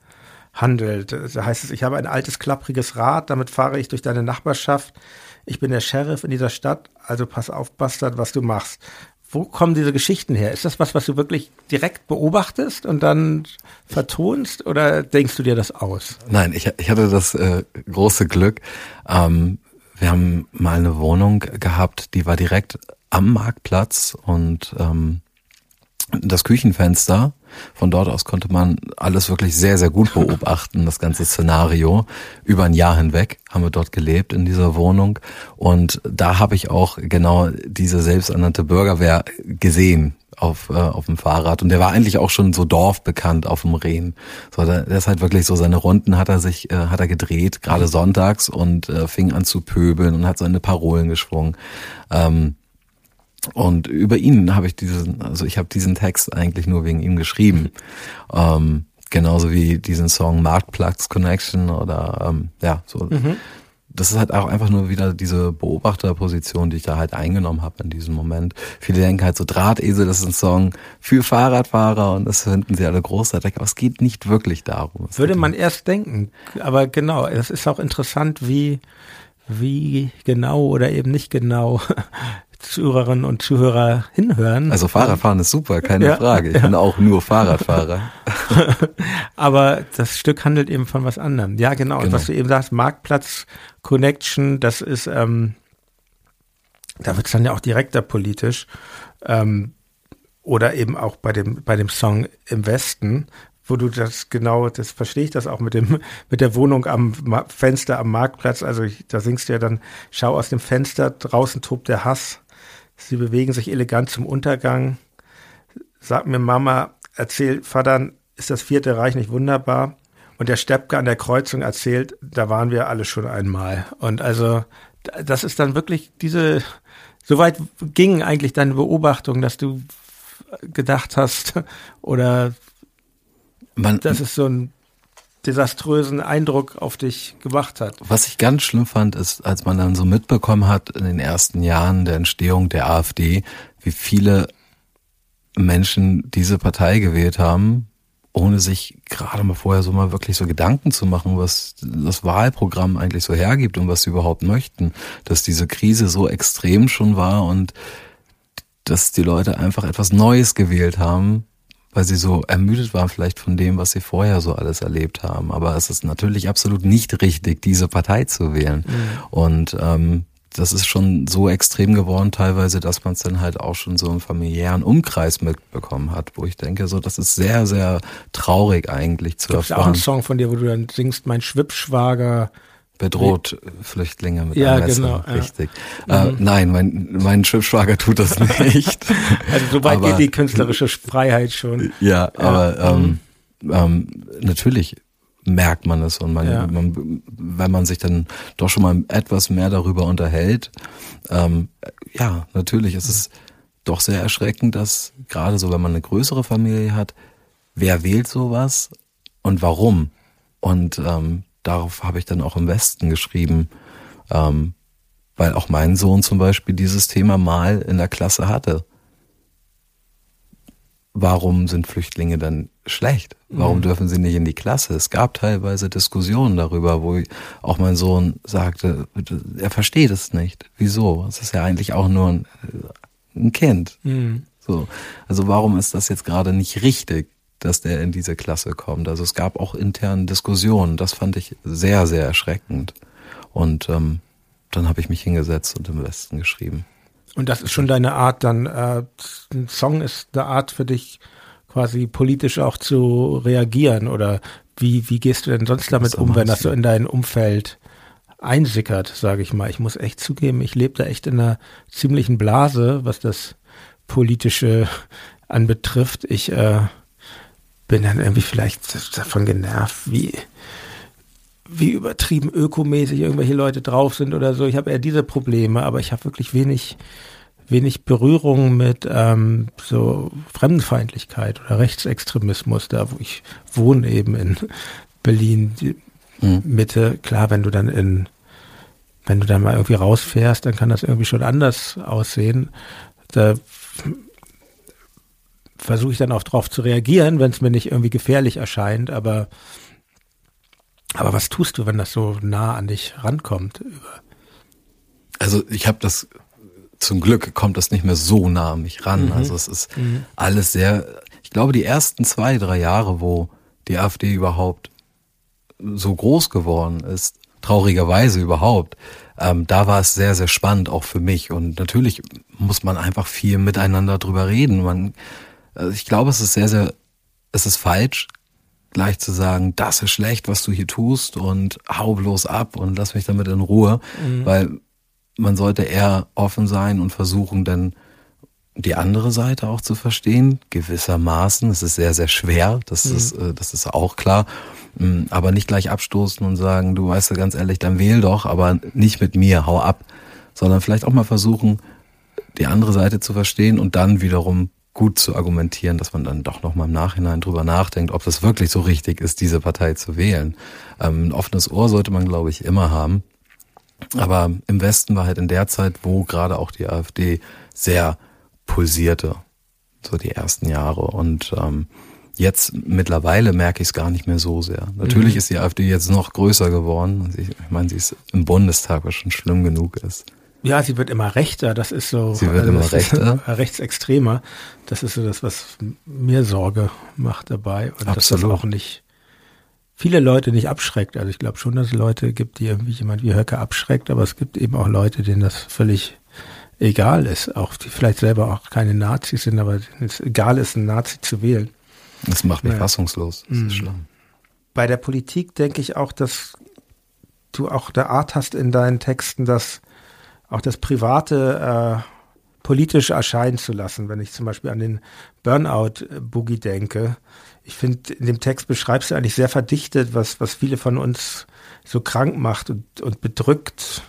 handelt. Da heißt es, ich habe ein altes, klappriges Rad, damit fahre ich durch deine Nachbarschaft ich bin der Sheriff in dieser Stadt, also pass auf, Bastard, was du machst. Wo kommen diese Geschichten her? Ist das was, was du wirklich direkt beobachtest und dann vertonst oder denkst du dir das aus? Nein, ich, ich hatte das äh, große Glück. Ähm, wir haben mal eine Wohnung gehabt, die war direkt am Marktplatz und ähm, das Küchenfenster. Von dort aus konnte man alles wirklich sehr, sehr gut beobachten, das ganze Szenario. Über ein Jahr hinweg haben wir dort gelebt in dieser Wohnung. Und da habe ich auch genau diese selbsternannte Bürgerwehr gesehen auf, äh, auf dem Fahrrad. Und der war eigentlich auch schon so dorfbekannt auf dem Rehen. So, der, der ist halt wirklich so, seine Runden hat er sich, äh, hat er gedreht, gerade sonntags und äh, fing an zu pöbeln und hat seine Parolen geschwungen. Ähm, und über ihn habe ich diesen, also ich habe diesen Text eigentlich nur wegen ihm geschrieben. Ähm, genauso wie diesen Song Marktplatz Connection oder ähm, ja, so. Mhm. Das ist halt auch einfach nur wieder diese Beobachterposition, die ich da halt eingenommen habe in diesem Moment. Viele denken halt so, Drahtesel, das ist ein Song für Fahrradfahrer und das finden sie alle großartig, aber es geht nicht wirklich darum. Es Würde man erst denken, aber genau, es ist auch interessant, wie, wie genau oder eben nicht genau Zuhörerinnen und Zuhörer hinhören. Also Fahrradfahren ist super, keine ja, Frage. Ich ja. bin auch nur Fahrradfahrer. Aber das Stück handelt eben von was anderem. Ja, genau. genau. Was du eben sagst, Marktplatz Connection, das ist, ähm, da wird es dann ja auch direkter politisch. Ähm, oder eben auch bei dem, bei dem Song im Westen, wo du das genau, das verstehe ich das auch mit dem, mit der Wohnung am Ma Fenster am Marktplatz. Also ich, da singst du ja dann, schau aus dem Fenster, draußen tobt der Hass. Sie bewegen sich elegant zum Untergang. Sag mir Mama, erzähl Vater, ist das vierte Reich nicht wunderbar? Und der Steppke an der Kreuzung erzählt, da waren wir alle schon einmal. Und also, das ist dann wirklich diese, soweit ging eigentlich deine Beobachtung, dass du gedacht hast, oder Man, dass es so einen desaströsen Eindruck auf dich gemacht hat. Was ich ganz schlimm fand, ist, als man dann so mitbekommen hat in den ersten Jahren der Entstehung der AfD, wie viele Menschen diese Partei gewählt haben, ohne sich gerade mal vorher so mal wirklich so Gedanken zu machen, was das Wahlprogramm eigentlich so hergibt und was sie überhaupt möchten, dass diese Krise so extrem schon war und dass die Leute einfach etwas Neues gewählt haben, weil sie so ermüdet waren vielleicht von dem, was sie vorher so alles erlebt haben. Aber es ist natürlich absolut nicht richtig, diese Partei zu wählen. Mhm. Und ähm, das ist schon so extrem geworden teilweise, dass man es dann halt auch schon so im familiären Umkreis mitbekommen hat, wo ich denke, so das ist sehr, sehr traurig eigentlich zu Gibt's erfahren. auch einen Song von dir, wo du dann singst, mein Schwippschwager bedroht Flüchtlinge mit ja, einem Messer. Genau, Richtig. Ja. Äh, mhm. nein, mein, mein Schwippschwager tut das nicht. also so weit aber, geht die künstlerische Freiheit schon. Ja, ja. aber ähm, ähm, natürlich merkt man es und man, ja. man, wenn man sich dann doch schon mal etwas mehr darüber unterhält, ähm, ja, natürlich ist es doch sehr erschreckend, dass gerade so, wenn man eine größere Familie hat, wer wählt sowas und warum? Und ähm, darauf habe ich dann auch im Westen geschrieben, ähm, weil auch mein Sohn zum Beispiel dieses Thema mal in der Klasse hatte warum sind Flüchtlinge dann schlecht? Warum mhm. dürfen sie nicht in die Klasse? Es gab teilweise Diskussionen darüber, wo auch mein Sohn sagte, er versteht es nicht. Wieso? Es ist ja eigentlich auch nur ein, ein Kind. Mhm. So. Also warum ist das jetzt gerade nicht richtig, dass der in diese Klasse kommt? Also es gab auch interne Diskussionen. Das fand ich sehr, sehr erschreckend. Und ähm, dann habe ich mich hingesetzt und im Westen geschrieben. Und das ist schon deine Art, dann äh, ein Song ist eine Art für dich, quasi politisch auch zu reagieren oder wie, wie gehst du denn sonst damit um, wenn das so in dein Umfeld einsickert, sage ich mal. Ich muss echt zugeben, ich lebe da echt in einer ziemlichen Blase, was das Politische anbetrifft. Ich äh, bin dann irgendwie vielleicht davon genervt, wie wie übertrieben ökomäßig irgendwelche Leute drauf sind oder so. Ich habe eher diese Probleme, aber ich habe wirklich wenig, wenig Berührung mit ähm, so Fremdenfeindlichkeit oder Rechtsextremismus, da wo ich wohne eben in Berlin mhm. Mitte. Klar, wenn du dann in, wenn du dann mal irgendwie rausfährst, dann kann das irgendwie schon anders aussehen. Da versuche ich dann auch drauf zu reagieren, wenn es mir nicht irgendwie gefährlich erscheint, aber aber was tust du, wenn das so nah an dich rankommt? Also ich habe das zum Glück kommt das nicht mehr so nah an mich ran. Mhm. Also es ist mhm. alles sehr. Ich glaube, die ersten zwei, drei Jahre, wo die AfD überhaupt so groß geworden ist, traurigerweise überhaupt, ähm, da war es sehr, sehr spannend auch für mich. Und natürlich muss man einfach viel miteinander drüber reden. Man, also ich glaube, es ist sehr, sehr, es ist falsch, gleich zu sagen, das ist schlecht, was du hier tust und hau bloß ab und lass mich damit in Ruhe, mhm. weil man sollte eher offen sein und versuchen, dann die andere Seite auch zu verstehen, gewissermaßen. Es ist sehr, sehr schwer, das, mhm. ist, äh, das ist auch klar. Mm, aber nicht gleich abstoßen und sagen, du weißt ja ganz ehrlich, dann wähl doch, aber nicht mit mir, hau ab. Sondern vielleicht auch mal versuchen, die andere Seite zu verstehen und dann wiederum gut zu argumentieren, dass man dann doch nochmal im Nachhinein drüber nachdenkt, ob das wirklich so richtig ist, diese Partei zu wählen. Ähm, ein offenes Ohr sollte man, glaube ich, immer haben. Aber im Westen war halt in der Zeit, wo gerade auch die AfD sehr pulsierte, so die ersten Jahre. Und ähm, jetzt mittlerweile merke ich es gar nicht mehr so sehr. Natürlich mhm. ist die AfD jetzt noch größer geworden. Ich meine, sie ist im Bundestag, was schon schlimm genug ist. Ja, sie wird immer rechter. Das ist so. Sie wird also immer rechter. Rechtsextremer. Das ist so das, was mir Sorge macht dabei. Und Absolut. dass das auch nicht viele Leute nicht abschreckt. Also ich glaube schon, dass es Leute gibt, die irgendwie jemand wie Höcke abschreckt, aber es gibt eben auch Leute, denen das völlig egal ist. Auch die vielleicht selber auch keine Nazis sind, aber es egal ist, einen Nazi zu wählen. Das macht mich ja. fassungslos. Das mhm. ist schlimm. Bei der Politik denke ich auch, dass du auch eine Art hast in deinen Texten, dass auch das Private äh, politisch erscheinen zu lassen. Wenn ich zum Beispiel an den Burnout-Boogie denke, ich finde, in dem Text beschreibst du eigentlich sehr verdichtet, was, was viele von uns so krank macht und, und bedrückt.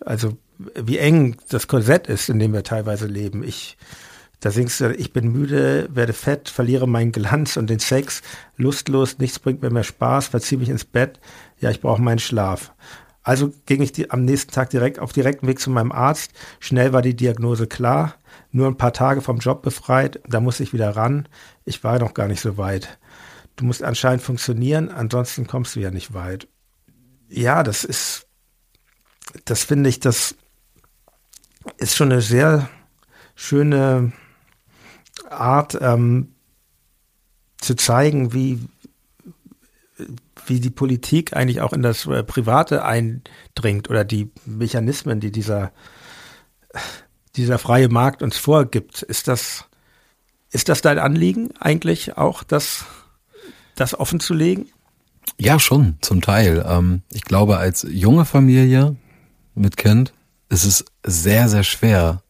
Also wie eng das Korsett ist, in dem wir teilweise leben. Ich, da singst du, ich bin müde, werde fett, verliere meinen Glanz und den Sex, lustlos, nichts bringt mir mehr Spaß, verziehe mich ins Bett, ja, ich brauche meinen Schlaf. Also ging ich die, am nächsten Tag direkt auf direkten Weg zu meinem Arzt. Schnell war die Diagnose klar. Nur ein paar Tage vom Job befreit. Da muss ich wieder ran. Ich war noch gar nicht so weit. Du musst anscheinend funktionieren, ansonsten kommst du ja nicht weit. Ja, das ist, das finde ich, das ist schon eine sehr schöne Art ähm, zu zeigen, wie, wie die Politik eigentlich auch in das äh, Private eindringt oder die Mechanismen, die dieser, dieser freie Markt uns vorgibt. Ist das, ist das dein Anliegen eigentlich auch, das, das offen zu legen? Ja, schon, zum Teil. Ähm, ich glaube, als junge Familie mit Kind ist es sehr, sehr schwer,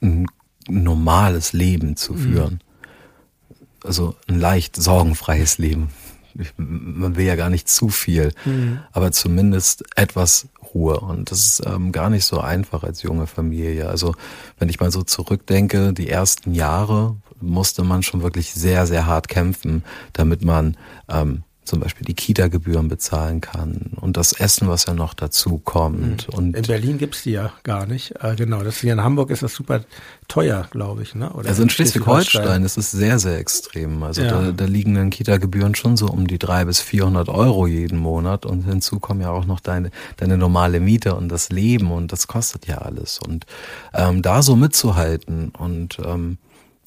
ein normales Leben zu mhm. führen. Mhm. Also ein leicht sorgenfreies Leben ich, man will ja gar nicht zu viel, mhm. aber zumindest etwas Ruhe. Und das ist ähm, gar nicht so einfach als junge Familie. Also wenn ich mal so zurückdenke, die ersten Jahre musste man schon wirklich sehr, sehr hart kämpfen, damit man ähm, zum Beispiel die Kita-Gebühren bezahlen kann und das Essen, was ja noch dazu kommt. Mhm. Und in Berlin gibt's die ja gar nicht. Äh, genau, das hier in Hamburg ist das super teuer, glaube ich. Ne? Oder also in Schleswig-Holstein ist es sehr, sehr extrem. Also ja. da, da liegen dann Kita-Gebühren schon so um die drei bis 400 Euro jeden Monat und hinzu kommen ja auch noch deine, deine normale Miete und das Leben und das kostet ja alles. Und ähm, da so mitzuhalten und ähm,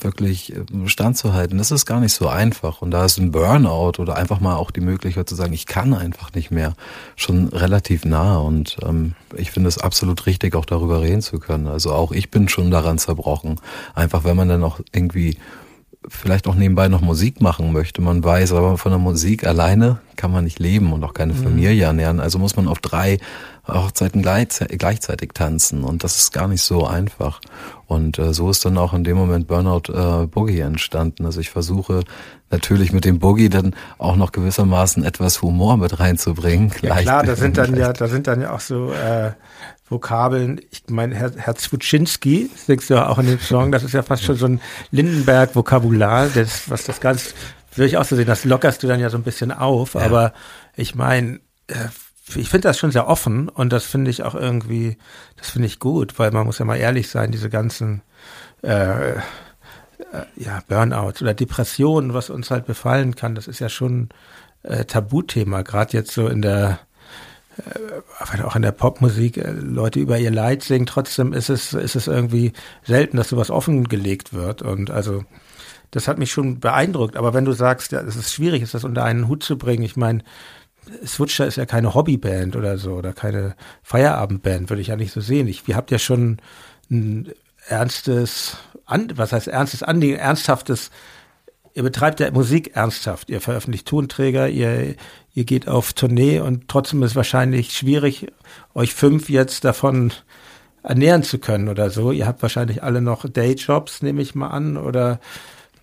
wirklich äh, standzuhalten, das ist gar nicht so einfach. Und da ist ein Burnout oder einfach mal auch die Möglichkeit zu sagen, ich kann einfach nicht mehr, schon relativ nah. Und ähm, ich finde es absolut richtig, auch darüber reden zu können. Also auch ich bin schon daran zerbrochen. Einfach wenn man dann auch irgendwie vielleicht auch nebenbei noch Musik machen möchte. Man weiß, aber von der Musik alleine kann man nicht leben und auch keine mhm. Familie ernähren. Also muss man auf drei Hochzeiten gleichzeitig tanzen und das ist gar nicht so einfach. Und äh, so ist dann auch in dem Moment Burnout äh, Boogie entstanden. Also ich versuche natürlich mit dem Boogie dann auch noch gewissermaßen etwas Humor mit reinzubringen. Ja klar, da sind dann ja, da sind dann ja auch so äh, Vokabeln. Ich meine, Herr, Herr Zwutschinski, singst du ja auch in dem Song, das ist ja fast schon so ein Lindenberg-Vokabular, das, was das ganz, würde ich auch so sehen, das lockerst du dann ja so ein bisschen auf, ja. aber ich meine, äh, ich finde das schon sehr offen und das finde ich auch irgendwie, das finde ich gut, weil man muss ja mal ehrlich sein, diese ganzen äh, äh, ja, Burnout oder Depressionen, was uns halt befallen kann, das ist ja schon äh, Tabuthema, gerade jetzt so in der äh, auch in der Popmusik äh, Leute über ihr Leid singen, trotzdem ist es, ist es irgendwie selten, dass sowas offengelegt wird. Und also das hat mich schon beeindruckt. Aber wenn du sagst, ja, es ist schwierig, ist das unter einen Hut zu bringen, ich meine, Switcher ist ja keine Hobbyband oder so oder keine Feierabendband, würde ich ja nicht so sehen. Ich, ihr habt ja schon ein ernstes, was heißt ernstes Anliegen, ernsthaftes ihr betreibt ja Musik ernsthaft. Ihr veröffentlicht Tonträger, ihr, ihr geht auf Tournee und trotzdem ist es wahrscheinlich schwierig, euch fünf jetzt davon ernähren zu können oder so. Ihr habt wahrscheinlich alle noch Dayjobs, nehme ich mal an, oder?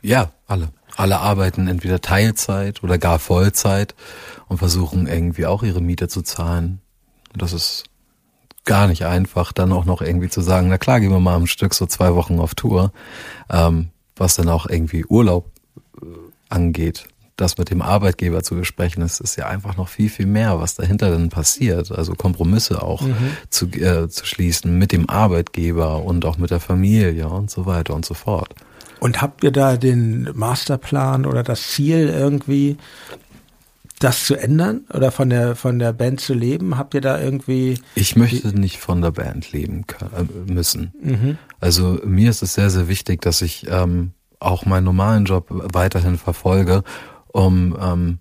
Ja, alle. Alle arbeiten entweder Teilzeit oder gar Vollzeit und versuchen irgendwie auch ihre Miete zu zahlen. Das ist gar nicht einfach, dann auch noch irgendwie zu sagen, na klar, gehen wir mal am Stück so zwei Wochen auf Tour. Ähm, was dann auch irgendwie Urlaub äh, angeht, das mit dem Arbeitgeber zu besprechen, ist, ist ja einfach noch viel, viel mehr, was dahinter dann passiert. Also Kompromisse auch mhm. zu, äh, zu schließen mit dem Arbeitgeber und auch mit der Familie und so weiter und so fort. Und habt ihr da den Masterplan oder das Ziel irgendwie, das zu ändern oder von der von der Band zu leben? Habt ihr da irgendwie? Ich möchte nicht von der Band leben können, äh, müssen. Mhm. Also mir ist es sehr sehr wichtig, dass ich ähm, auch meinen normalen Job weiterhin verfolge, um ähm,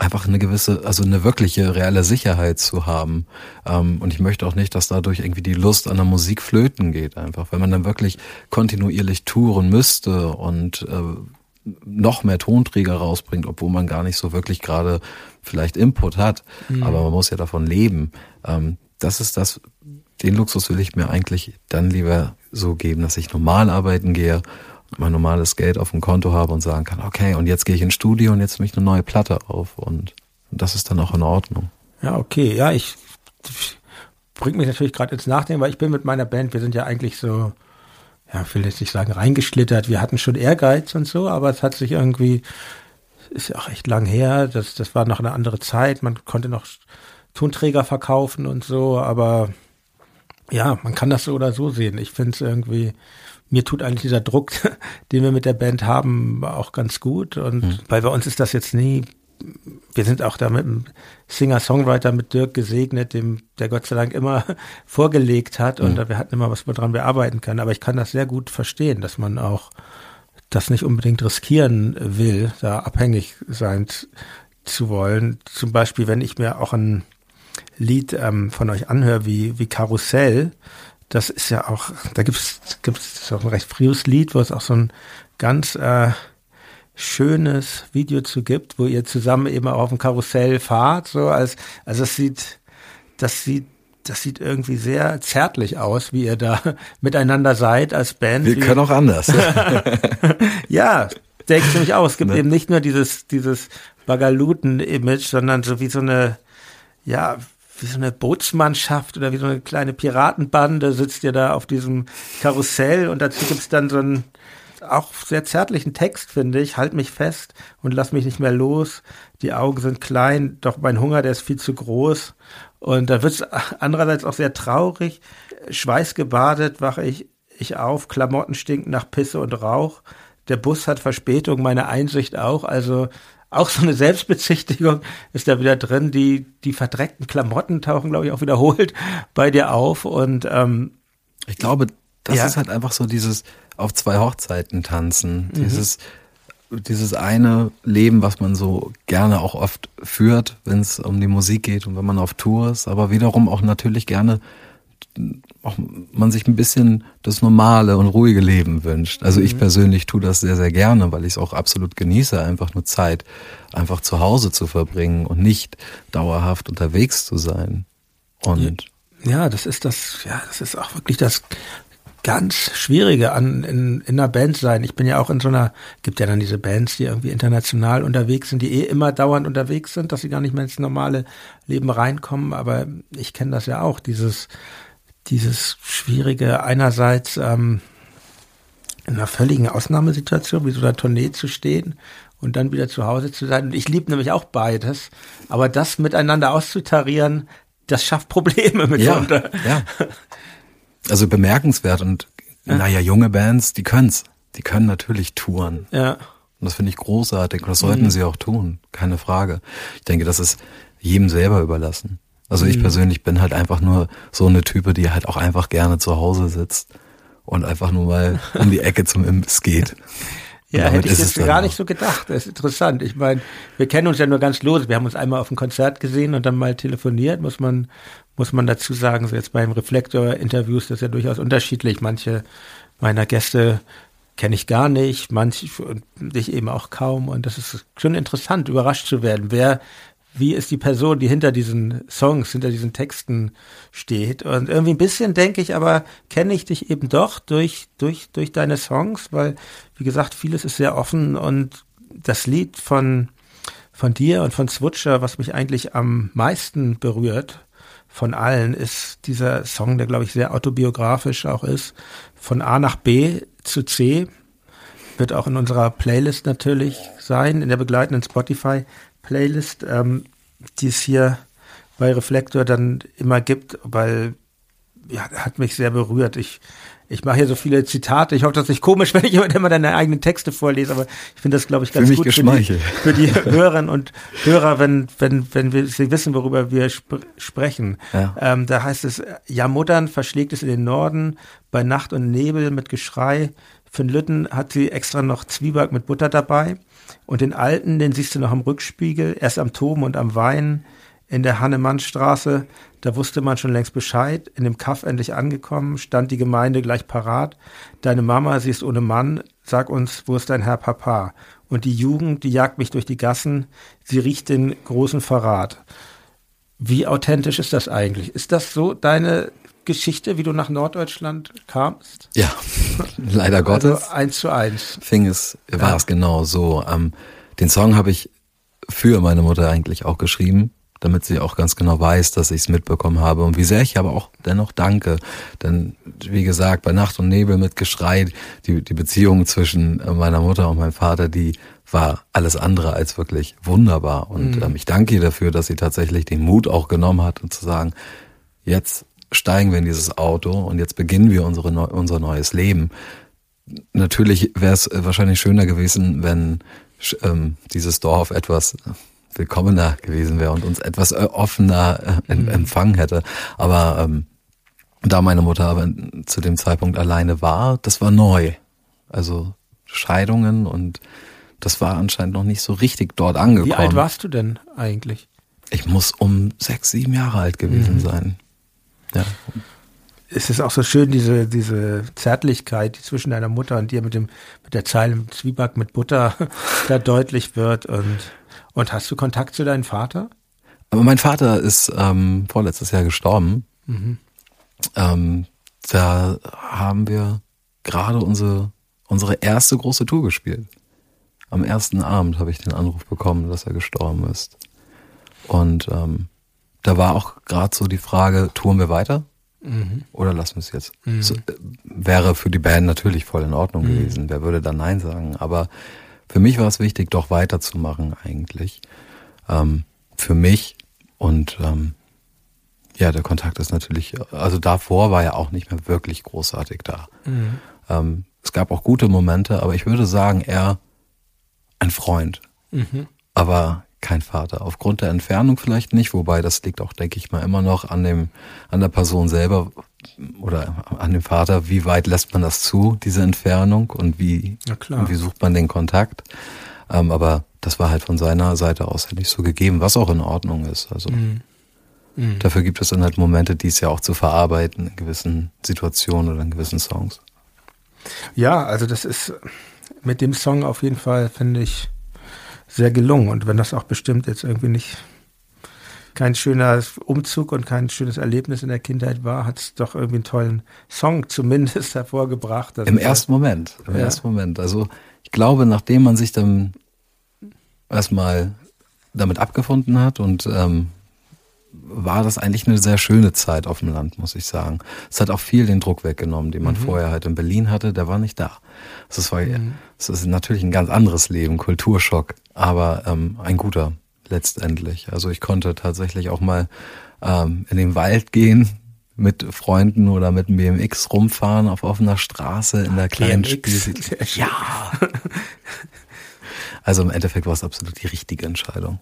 einfach eine gewisse, also eine wirkliche reelle Sicherheit zu haben. Ähm, und ich möchte auch nicht, dass dadurch irgendwie die Lust an der Musik flöten geht, einfach, wenn man dann wirklich kontinuierlich touren müsste und äh, noch mehr Tonträger rausbringt, obwohl man gar nicht so wirklich gerade vielleicht Input hat, mhm. aber man muss ja davon leben. Ähm, das ist das, den Luxus will ich mir eigentlich dann lieber so geben, dass ich normal arbeiten gehe mein normales Geld auf dem Konto habe und sagen kann, okay, und jetzt gehe ich ins Studio und jetzt nehme ich eine neue Platte auf und das ist dann auch in Ordnung. Ja, okay, ja, ich bringt mich natürlich gerade ins Nachdenken, weil ich bin mit meiner Band, wir sind ja eigentlich so, ja, ich will jetzt nicht sagen reingeschlittert, wir hatten schon Ehrgeiz und so, aber es hat sich irgendwie, ist ja auch echt lang her, das, das war noch eine andere Zeit, man konnte noch Tonträger verkaufen und so, aber ja, man kann das so oder so sehen. Ich finde es irgendwie, mir tut eigentlich dieser Druck, den wir mit der Band haben, auch ganz gut. Und mhm. weil bei uns ist das jetzt nie, wir sind auch da mit einem Singer-Songwriter mit Dirk gesegnet, dem der Gott sei Dank immer vorgelegt hat und mhm. wir hatten immer was, woran wir arbeiten können. Aber ich kann das sehr gut verstehen, dass man auch das nicht unbedingt riskieren will, da abhängig sein zu wollen. Zum Beispiel, wenn ich mir auch ein Lied ähm, von euch anhöre wie, wie Karussell, das ist ja auch, da gibt's gibt's auch ein recht frühes Lied, wo es auch so ein ganz äh, schönes Video zu gibt, wo ihr zusammen eben auch auf dem Karussell fahrt, so als, also es sieht, das sieht, das sieht irgendwie sehr zärtlich aus, wie ihr da miteinander seid als Band. Wir können auch anders. ja, denke ich nämlich auch. Es gibt ne? eben nicht nur dieses, dieses Bagaluten-Image, sondern so wie so eine, ja, wie so eine Bootsmannschaft oder wie so eine kleine Piratenbande sitzt ihr da auf diesem Karussell und dazu gibt's dann so einen auch sehr zärtlichen Text, finde ich. Halt mich fest und lass mich nicht mehr los. Die Augen sind klein, doch mein Hunger, der ist viel zu groß. Und da wird's andererseits auch sehr traurig. Schweißgebadet wache ich, ich auf, Klamotten stinken nach Pisse und Rauch. Der Bus hat Verspätung, meine Einsicht auch. Also auch so eine Selbstbezichtigung ist da wieder drin. Die, die verdreckten Klamotten tauchen, glaube ich, auch wiederholt bei dir auf. Und ähm, ich glaube, das ja. ist halt einfach so dieses auf zwei Hochzeiten tanzen. Mhm. Dieses, dieses eine Leben, was man so gerne auch oft führt, wenn es um die Musik geht und wenn man auf Tour ist, aber wiederum auch natürlich gerne auch man sich ein bisschen das normale und ruhige Leben wünscht. Also ich mhm. persönlich tue das sehr, sehr gerne, weil ich es auch absolut genieße, einfach nur Zeit einfach zu Hause zu verbringen und nicht dauerhaft unterwegs zu sein. Und ja, das ist das, ja, das ist auch wirklich das ganz Schwierige an in, in einer Band sein. Ich bin ja auch in so einer, gibt ja dann diese Bands, die irgendwie international unterwegs sind, die eh immer dauernd unterwegs sind, dass sie gar nicht mehr ins normale Leben reinkommen. Aber ich kenne das ja auch, dieses dieses Schwierige, einerseits ähm, in einer völligen Ausnahmesituation, wie so einer Tournee zu stehen und dann wieder zu Hause zu sein. Und ich liebe nämlich auch beides. Aber das miteinander auszutarieren, das schafft Probleme mitunter. Ja, ja. Also bemerkenswert und ja. naja, junge Bands, die können's. Die können natürlich touren. Ja. Und das finde ich großartig. Und das sollten mhm. sie auch tun. Keine Frage. Ich denke, das ist jedem selber überlassen. Also ich mhm. persönlich bin halt einfach nur so eine Type, die halt auch einfach gerne zu Hause sitzt und einfach nur mal um die Ecke zum Imbiss geht. Ja, hätte ich jetzt gar nicht so gedacht. Das ist interessant. Ich meine, wir kennen uns ja nur ganz los. Wir haben uns einmal auf einem Konzert gesehen und dann mal telefoniert, muss man, muss man dazu sagen. So jetzt beim Reflektor-Interviews, das ist ja durchaus unterschiedlich. Manche meiner Gäste kenne ich gar nicht, manche und dich eben auch kaum. Und das ist schon interessant, überrascht zu werden, wer wie ist die Person, die hinter diesen Songs, hinter diesen Texten steht. Und irgendwie ein bisschen denke ich, aber kenne ich dich eben doch durch, durch, durch deine Songs, weil, wie gesagt, vieles ist sehr offen und das Lied von, von dir und von Switcher, was mich eigentlich am meisten berührt von allen, ist dieser Song, der, glaube ich, sehr autobiografisch auch ist, von A nach B zu C. Wird auch in unserer Playlist natürlich sein, in der begleitenden Spotify-Playlist, ähm, die es hier bei Reflektor dann immer gibt, weil ja, hat mich sehr berührt. Ich ich mache hier so viele Zitate. Ich hoffe, das ist nicht komisch, wenn ich immer deine eigenen Texte vorlese, aber ich finde das, glaube ich, ganz für gut für die, für die Hörerinnen und Hörer, wenn, wenn, wenn wir, sie wissen, worüber wir sp sprechen. Ja. Ähm, da heißt es, ja, Muttern verschlägt es in den Norden, bei Nacht und Nebel mit Geschrei. Für den Lütten hat sie extra noch Zwieback mit Butter dabei. Und den Alten, den siehst du noch am Rückspiegel, erst am Toben und am Weinen in der Hannemannstraße, da wusste man schon längst Bescheid. In dem Kaff endlich angekommen, stand die Gemeinde gleich parat. Deine Mama, sie ist ohne Mann. Sag uns, wo ist dein Herr Papa? Und die Jugend, die jagt mich durch die Gassen. Sie riecht den großen Verrat. Wie authentisch ist das eigentlich? Ist das so deine Geschichte, wie du nach Norddeutschland kamst? Ja, leider also Gottes. Also eins zu eins. Fing es, war ja. es genau so. Ähm, den Song habe ich für meine Mutter eigentlich auch geschrieben damit sie auch ganz genau weiß, dass ich es mitbekommen habe und wie sehr ich aber auch dennoch danke. Denn wie gesagt, bei Nacht und Nebel mit Geschrei, die, die Beziehung zwischen meiner Mutter und meinem Vater, die war alles andere als wirklich wunderbar. Und mhm. ähm, ich danke ihr dafür, dass sie tatsächlich den Mut auch genommen hat und zu sagen, jetzt steigen wir in dieses Auto und jetzt beginnen wir unsere, unser neues Leben. Natürlich wäre es wahrscheinlich schöner gewesen, wenn ähm, dieses Dorf etwas willkommener gewesen wäre und uns etwas äh, offener äh, mhm. empfangen hätte. Aber ähm, da meine Mutter aber zu dem Zeitpunkt alleine war, das war neu. Also Scheidungen und das war anscheinend noch nicht so richtig dort angekommen. Wie alt warst du denn eigentlich? Ich muss um sechs, sieben Jahre alt gewesen mhm. sein. Ja. Es ist auch so schön, diese, diese Zärtlichkeit, die zwischen deiner Mutter und dir mit dem, mit der Zeile Zwieback mit Butter da deutlich wird und und hast du Kontakt zu deinem Vater? Aber mein Vater ist ähm, vorletztes Jahr gestorben. Mhm. Ähm, da haben wir gerade unsere, unsere erste große Tour gespielt. Am ersten Abend habe ich den Anruf bekommen, dass er gestorben ist. Und ähm, da war auch gerade so die Frage, touren wir weiter? Mhm. Oder lassen wir es jetzt? Mhm. So, äh, wäre für die Band natürlich voll in Ordnung mhm. gewesen. Wer würde dann Nein sagen? Aber für mich war es wichtig, doch weiterzumachen eigentlich. Ähm, für mich und ähm, ja, der Kontakt ist natürlich, also davor war er auch nicht mehr wirklich großartig da. Mhm. Ähm, es gab auch gute Momente, aber ich würde sagen, er ein Freund, mhm. aber kein Vater. Aufgrund der Entfernung vielleicht nicht, wobei das liegt auch, denke ich mal, immer noch an dem, an der Person selber, oder an dem Vater, wie weit lässt man das zu, diese Entfernung und wie, und wie sucht man den Kontakt. Ähm, aber das war halt von seiner Seite aus halt nicht so gegeben, was auch in Ordnung ist. Also mhm. Mhm. dafür gibt es dann halt Momente, die es ja auch zu verarbeiten in gewissen Situationen oder in gewissen Songs. Ja, also das ist mit dem Song auf jeden Fall, finde ich, sehr gelungen. Und wenn das auch bestimmt jetzt irgendwie nicht kein schöner Umzug und kein schönes Erlebnis in der Kindheit war, hat es doch irgendwie einen tollen Song zumindest hervorgebracht. Im ersten Moment, im ja. ersten Moment. Also ich glaube, nachdem man sich dann erstmal damit abgefunden hat und ähm, war das eigentlich eine sehr schöne Zeit auf dem Land, muss ich sagen. Es hat auch viel den Druck weggenommen, den man mhm. vorher halt in Berlin hatte, der war nicht da. Das war, mhm. ist natürlich ein ganz anderes Leben, Kulturschock, aber ähm, ein guter letztendlich. Also ich konnte tatsächlich auch mal ähm, in den Wald gehen, mit Freunden oder mit dem BMX rumfahren auf offener Straße in der kleinen Spielsitte. Ja. Also im Endeffekt war es absolut die richtige Entscheidung.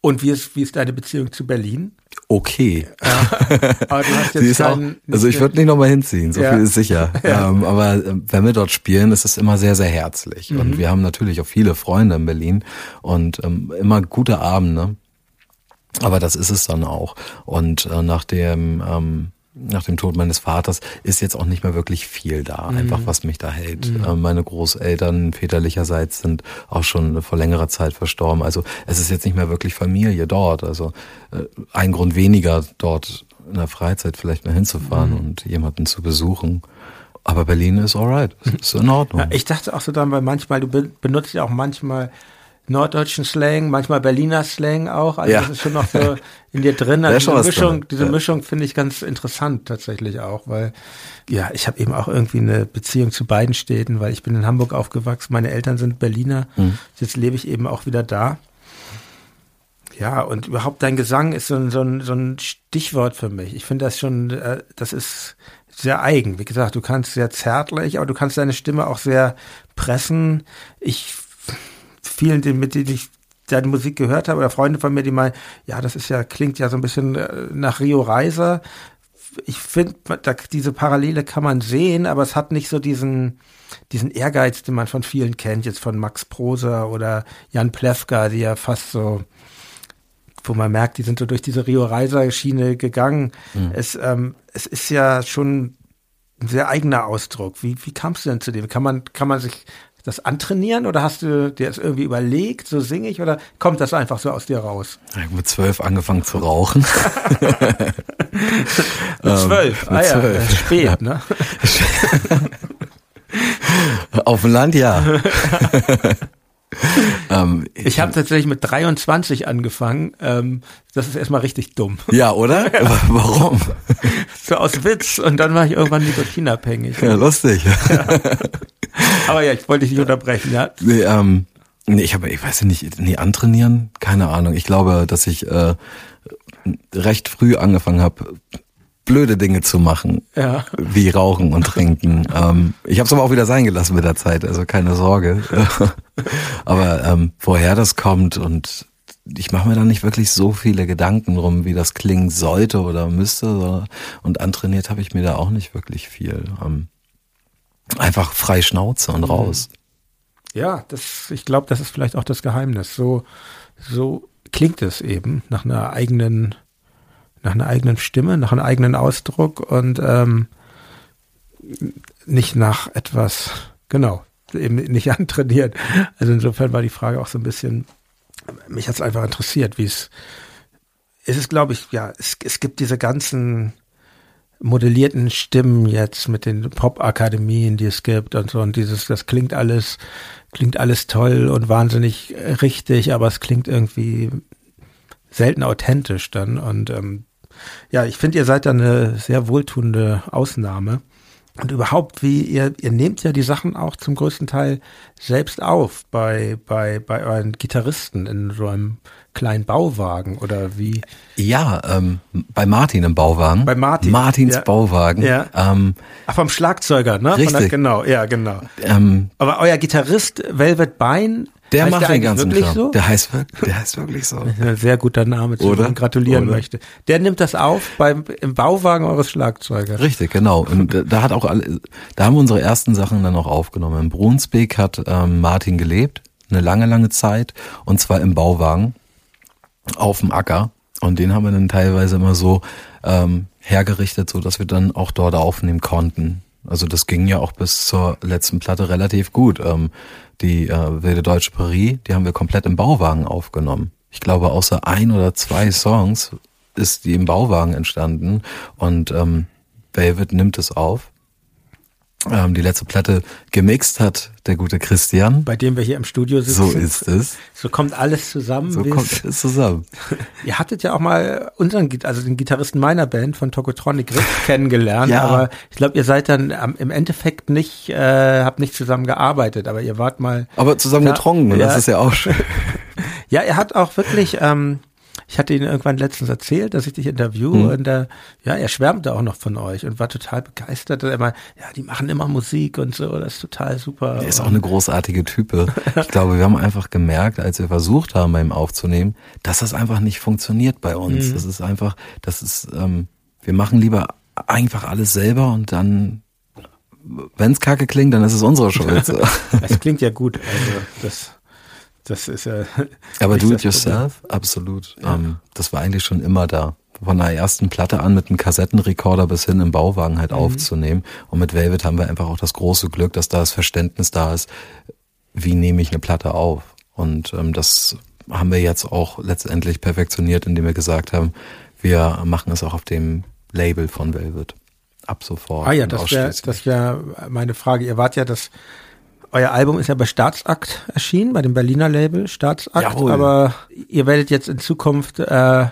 Und wie ist, wie ist deine Beziehung zu Berlin? Okay. Ja, aber du hast jetzt keinen, auch, also ich würde nicht nochmal hinziehen, so ja. viel ist sicher. Ja. Ähm, aber äh, wenn wir dort spielen, ist es immer sehr, sehr herzlich. Mhm. Und wir haben natürlich auch viele Freunde in Berlin und ähm, immer gute Abende. Aber das ist es dann auch. Und äh, nach dem ähm, nach dem Tod meines Vaters ist jetzt auch nicht mehr wirklich viel da, mhm. einfach was mich da hält. Mhm. Ähm, meine Großeltern väterlicherseits sind auch schon vor längerer Zeit verstorben. Also es ist jetzt nicht mehr wirklich Familie dort. Also äh, ein Grund weniger dort in der Freizeit vielleicht mal hinzufahren mhm. und jemanden zu besuchen. Aber Berlin ist alright, ist in Ordnung. Ja, ich dachte auch so dann, weil manchmal, du benutzt ja auch manchmal norddeutschen Slang, manchmal Berliner Slang auch. Also Ja. das ist schon noch so in dir drin. Also diese Mischung, drin. diese Ja. Mischung finde ich ganz interessant tatsächlich auch, weil ja, ich habe eben auch irgendwie eine Beziehung zu beiden Städten, weil ich bin in Hamburg aufgewachsen, meine Eltern sind Berliner. Mhm. Jetzt lebe ich eben auch wieder da. Ja, und überhaupt dein Gesang ist so ein, so ein, so ein Stichwort für mich. Ich finde das schon, äh, das ist sehr eigen. Wie gesagt, du kannst sehr zärtlich, aber du kannst deine Stimme auch sehr pressen. Ich, vielen, mit denen ich deine Musik gehört habe, oder Freunde von mir, die meinen, ja, das ist ja, klingt ja so ein bisschen äh, nach Rio Reiser. Ich finde, diese Parallele kann man sehen, aber es hat nicht so diesen, diesen Ehrgeiz, den man von vielen kennt, jetzt von Max Proser oder Jan Plewka, die ja fast so, wo man merkt, die sind so durch diese Rio Reiser Schiene gegangen. Es, ähm, es ist ja schon ein sehr eigener Ausdruck. Wie, wie kamst du denn zu dem? Kann man, kann man sich das antrainieren oder hast du dir das irgendwie überlegt, so singe ich oder kommt das einfach so aus dir raus? Ich hab mit zwölf angefangen zu rauchen. Mit zwölf, Ähm, ah ja, zwölf. ist spät, ne? Auf dem Land, ja. ähm, Ich habe tatsächlich mit 23 angefangen. Ähm, das ist erstmal richtig dumm. ja, oder? Warum? So aus Witz und dann war ich irgendwann nikotinabhängig. Ja, lustig. Aber ja, ich wollte dich nicht unterbrechen, ja. Nee, ähm, nee, ich habe, ich weiß nicht, nee, antrainieren, keine Ahnung. Ich glaube, dass ich äh, recht früh angefangen habe, blöde Dinge zu machen, Ja. wie Rauchen und Trinken. ähm, ich habe es aber auch wieder sein gelassen mit der Zeit, also keine Sorge. aber ähm, woher das kommt und ich mache mir da nicht wirklich so viele Gedanken drum, wie das klingen sollte oder müsste. Und antrainiert habe ich mir da auch nicht wirklich viel. Ähm, einfach frei Schnauze und raus. Ja, das, ich glaube, das ist vielleicht auch das Geheimnis. So, so klingt es eben nach einer eigenen, nach einer eigenen Stimme, nach einem eigenen Ausdruck und ähm, nicht nach etwas, genau, eben nicht antrainiert. Also insofern war die Frage auch so ein bisschen, mich hat es einfach interessiert, wie es, es ist, glaube ich, ja, es, es gibt diese ganzen modellierten Stimmen jetzt mit den Pop-Akademien, die es gibt und so und dieses, das klingt alles, klingt alles toll und wahnsinnig äh, richtig, aber es klingt irgendwie selten authentisch dann und ähm, ja, ich finde, ihr seid da eine sehr wohltuende Ausnahme. Und überhaupt, wie ihr, ihr nehmt ja die Sachen auch zum größten Teil selbst auf bei, bei, bei euren Gitarristen in so einem kleinen Bauwagen oder wie? Ja, ähm, bei Martin im Bauwagen. Bei Martin, Martins ja. Bauwagen. Ja. Ähm, Ach, vom Schlagzeuger, ne? Von der, Richtig. genau, ja, genau. ähm, Aber euer Gitarrist Velvet Bein, der macht der den ganzen wirklich Kram. so? Der heißt wirklich, der heißt wirklich so. Sehr guter Name, zu dem man gratulieren Oder? möchte. Der nimmt das auf beim, im Bauwagen eures Schlagzeugers. Richtig, genau. Und da- da hat auch alle, da haben wir unsere ersten Sachen dann auch aufgenommen. In Brunsbeek hat ähm, Martin gelebt, eine lange, lange Zeit, und zwar im Bauwagen auf dem Acker. Und den haben wir dann teilweise immer so ähm, hergerichtet, so dass wir dann auch dort aufnehmen konnten. Also das ging ja auch bis zur letzten Platte relativ gut. Ähm, die äh, Wilde Deutsche Paris, die haben wir komplett im Bauwagen aufgenommen. Ich glaube, außer ein oder zwei Songs ist die im Bauwagen entstanden und ähm, Velvet nimmt es auf. Ähm, die letzte Platte gemixt hat der gute Christian. Bei dem wir hier im Studio sitzen. So ist es. So kommt alles zusammen. So kommt es- es zusammen. Ihr hattet ja auch mal unseren, also den Gitarristen meiner Band von Tokotronic Riff kennengelernt, Ja. aber ich glaube, ihr seid dann am- im Endeffekt nicht, äh, habt nicht zusammen gearbeitet, aber ihr wart mal, Aber zusammen Ja, getrunken ja. das ist ja auch schön. ja, er hat auch wirklich, ähm, ich hatte ihn irgendwann letztens erzählt, dass ich dich interview Mhm. und äh, ja, er schwärmte auch noch von euch und war total begeistert. Er meinte, ja, die machen immer Musik und so, das ist total super. Er ist auch eine großartige Type. Ich glaube, wir haben einfach gemerkt, als wir versucht haben, bei ihm aufzunehmen, dass das einfach nicht funktioniert bei uns. Das ist einfach, das ist, ähm, wir machen lieber einfach alles selber und dann, wenn es kacke klingt, dann ist es unsere Schuld. Das klingt ja gut, also das, das ist ja. Aber do it yourself, absolut. Ähm, das war eigentlich schon immer da. Von der ersten Platte an mit einem Kassettenrekorder bis hin im Bauwagen halt aufzunehmen. Und mit Velvet haben wir einfach auch das große Glück, dass da das Verständnis da ist, wie nehme ich eine Platte auf. Und ähm, das haben wir jetzt auch letztendlich perfektioniert, indem wir gesagt haben, wir machen es auch auf dem Label von Velvet. Ab sofort. Ah ja, das wäre das wär meine Frage. Ihr wart ja das euer Album ist ja bei Staatsakt erschienen, bei dem Berliner Label Staatsakt, Jawohl. aber ihr werdet jetzt in Zukunft äh,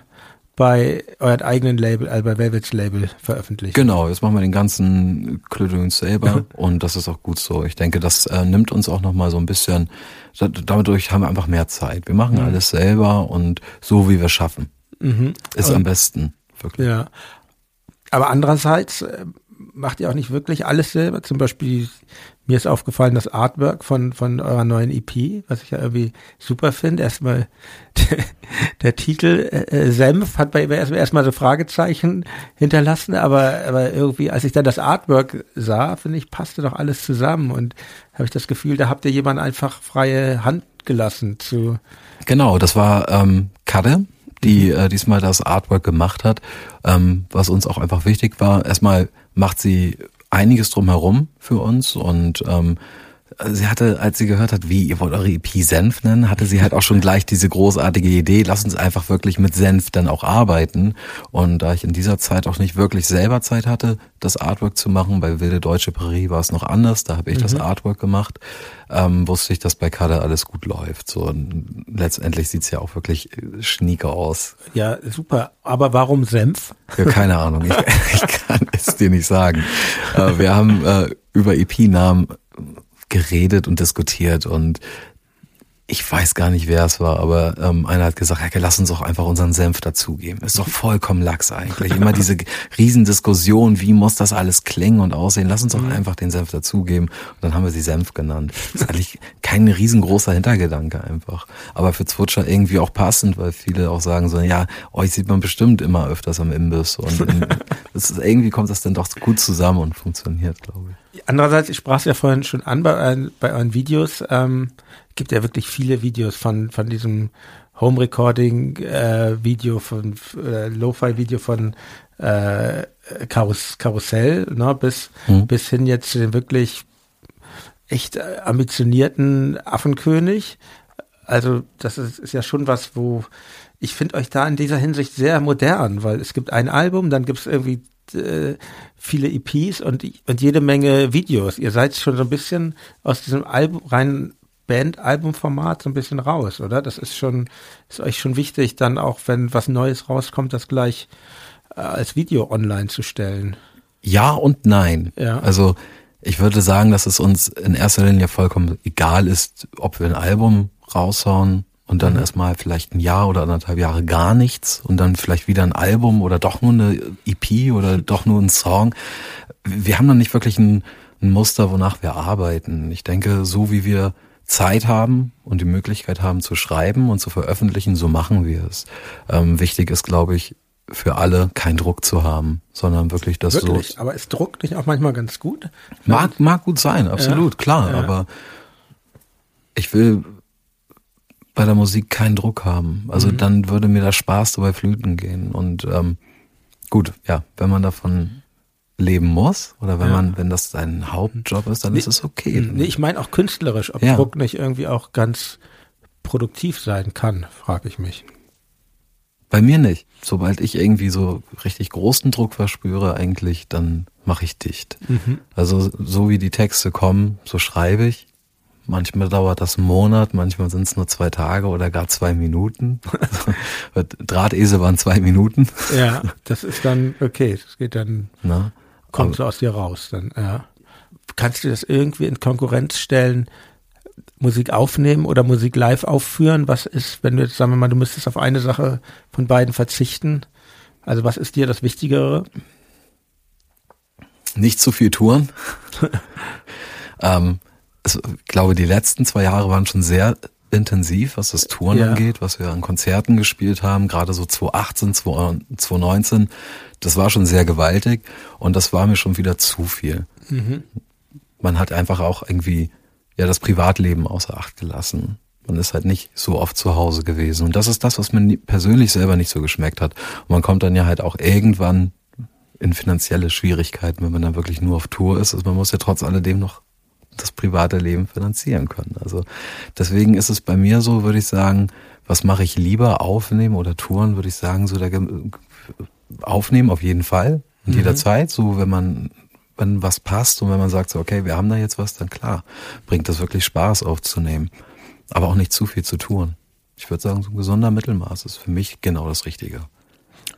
bei eurem eigenen Label, also bei Velvets Label veröffentlichen. Genau, jetzt machen wir den ganzen Klödöns selber und das ist auch gut so. Ich denke, das äh, nimmt uns auch nochmal so ein bisschen, da- dadurch haben wir einfach mehr Zeit. Wir machen alles selber und so wie wir schaffen. Mhm. Ist am besten, wirklich. Ja. Aber andererseits äh, macht ihr auch nicht wirklich alles selber. Zum Beispiel, mir ist aufgefallen, das Artwork von, von eurer neuen EP, was ich ja irgendwie super finde. Erstmal der, der Titel äh, äh, Senf hat bei mir erstmal, erstmal so Fragezeichen hinterlassen, aber, aber irgendwie, als ich dann das Artwork sah, finde ich, passte doch alles zusammen und habe ich das Gefühl, da habt ihr jemand einfach freie Hand gelassen zu, Genau, das war ähm, Kadde, die äh, diesmal das Artwork gemacht hat. Ähm, was uns auch einfach wichtig war, erstmal macht sie einiges drumherum für uns und ähm, sie hatte, als sie gehört hat, wie ihr wollt eure EP Senf nennen, hatte sie halt auch schon gleich diese großartige Idee, lass uns einfach wirklich mit Senf dann auch arbeiten. Und da ich in dieser Zeit auch nicht wirklich selber Zeit hatte, das Artwork zu machen, bei Wilde Deutsche Prärie war es noch anders, da habe ich das Artwork gemacht, ähm, wusste ich, dass bei Kader alles gut läuft. So und letztendlich sieht's ja auch wirklich äh, schnieke aus. ja, super. Aber warum Senf? Ja, keine Ahnung, ich, ich kann es dir nicht sagen. Äh, wir haben äh, über EP-Namen geredet und diskutiert und ich weiß gar nicht, wer es war, aber ähm, einer hat gesagt, ja, lass uns doch einfach unseren Senf dazugeben. Ist doch vollkommen lax eigentlich. Immer diese Riesendiskussion, wie muss das alles klingen und aussehen. Lass uns doch einfach den Senf dazugeben. Und dann haben wir sie Senf genannt. Das ist eigentlich kein riesengroßer Hintergedanke einfach. Aber für Zwutscher irgendwie auch passend, weil viele auch sagen so, ja, euch sieht man bestimmt immer öfters am Imbiss. Und in, ist, irgendwie kommt das dann doch gut zusammen und funktioniert, glaube ich. Andererseits, ich sprach es ja vorhin schon an bei, euren- bei euren Videos, ähm, gibt ja wirklich viele Videos von, von diesem Home Recording äh, Video von äh, Lo-Fi-Video von äh, Karus Karussell, ne, bis, Mhm. bis hin jetzt zu den wirklich echt äh, ambitionierten Affenkönig. Also das ist, ist ja schon was, wo ich finde euch da in dieser Hinsicht sehr modern, weil es gibt ein Album, dann gibt es irgendwie äh, viele EPs und, und jede Menge Videos. Ihr seid schon so ein bisschen aus diesem Album, reinen Band-Album-Format so ein bisschen raus, oder? Das ist schon, ist euch schon wichtig, dann auch, wenn was Neues rauskommt, das gleich äh, als Video online zu stellen. Ja und nein. Ja. Also ich würde sagen, dass es uns in erster Linie vollkommen egal ist, ob wir ein Album raushauen und dann erstmal vielleicht ein Jahr oder anderthalb Jahre gar nichts und dann vielleicht wieder ein Album oder doch nur eine EP oder doch nur ein Song. Wir haben dann nicht wirklich ein, ein Muster, wonach wir arbeiten. Ich denke, so wie wir Zeit haben und die Möglichkeit haben zu schreiben und zu veröffentlichen, so machen wir es. Ähm, wichtig ist, glaube ich, für alle keinen Druck zu haben, sondern wirklich das so Wirklich. Aber ist Druck nicht auch manchmal ganz gut? Mag, mag gut sein, absolut, klar, ja. aber ich will bei der Musik keinen Druck haben. Also Mhm. dann würde mir der Spaß dabei flöten gehen. Und ähm, gut, ja, wenn man davon leben muss oder wenn Ja. man, wenn das dein Hauptjob ist, dann Nee, ist es okay. Nee, ich meine auch künstlerisch, ob Ja. Druck nicht irgendwie auch ganz produktiv sein kann, frage ich mich. Bei mir nicht. Sobald ich irgendwie so richtig großen Druck verspüre, eigentlich, dann mache ich dicht. Mhm. Also so wie die Texte kommen, so schreibe ich. Manchmal dauert das einen Monat, manchmal sind es nur zwei Tage oder gar zwei Minuten. Drahtesel waren zwei Minuten. Ja, das ist dann okay. Das geht dann, Ne? Kommt so aus dir raus. Dann, ja. Kannst du das irgendwie in Konkurrenz stellen? Musik aufnehmen oder Musik live aufführen? Was ist, wenn du jetzt, sagen wir mal, du müsstest auf eine Sache von beiden verzichten? Also was ist dir das Wichtigere? Nicht zu viel Touren. ähm, es, ich glaube, die letzten zwei Jahre waren schon sehr intensiv, was das Touren Ja. angeht, was wir an Konzerten gespielt haben, gerade so 2018, 2019. Das war schon sehr gewaltig und das war mir schon wieder zu viel. Man hat einfach auch irgendwie ja das Privatleben außer Acht gelassen. Man ist halt nicht so oft zu Hause gewesen. Und das ist das, was mir persönlich selber nicht so geschmeckt hat. Und man kommt dann ja halt auch irgendwann in finanzielle Schwierigkeiten, wenn man dann wirklich nur auf Tour ist. Also man muss ja trotz alledem noch das private Leben finanzieren können. Also deswegen ist es bei mir so, würde ich sagen, was mache ich lieber, aufnehmen oder touren, würde ich sagen, so der Ge- aufnehmen auf jeden Fall, in jeder Zeit, so wenn man wenn was passt und wenn man sagt so, okay, wir haben da jetzt was, dann klar, bringt das wirklich Spaß aufzunehmen. Aber auch nicht zu viel zu tun. Ich würde sagen, so ein gesunder Mittelmaß ist für mich genau das Richtige.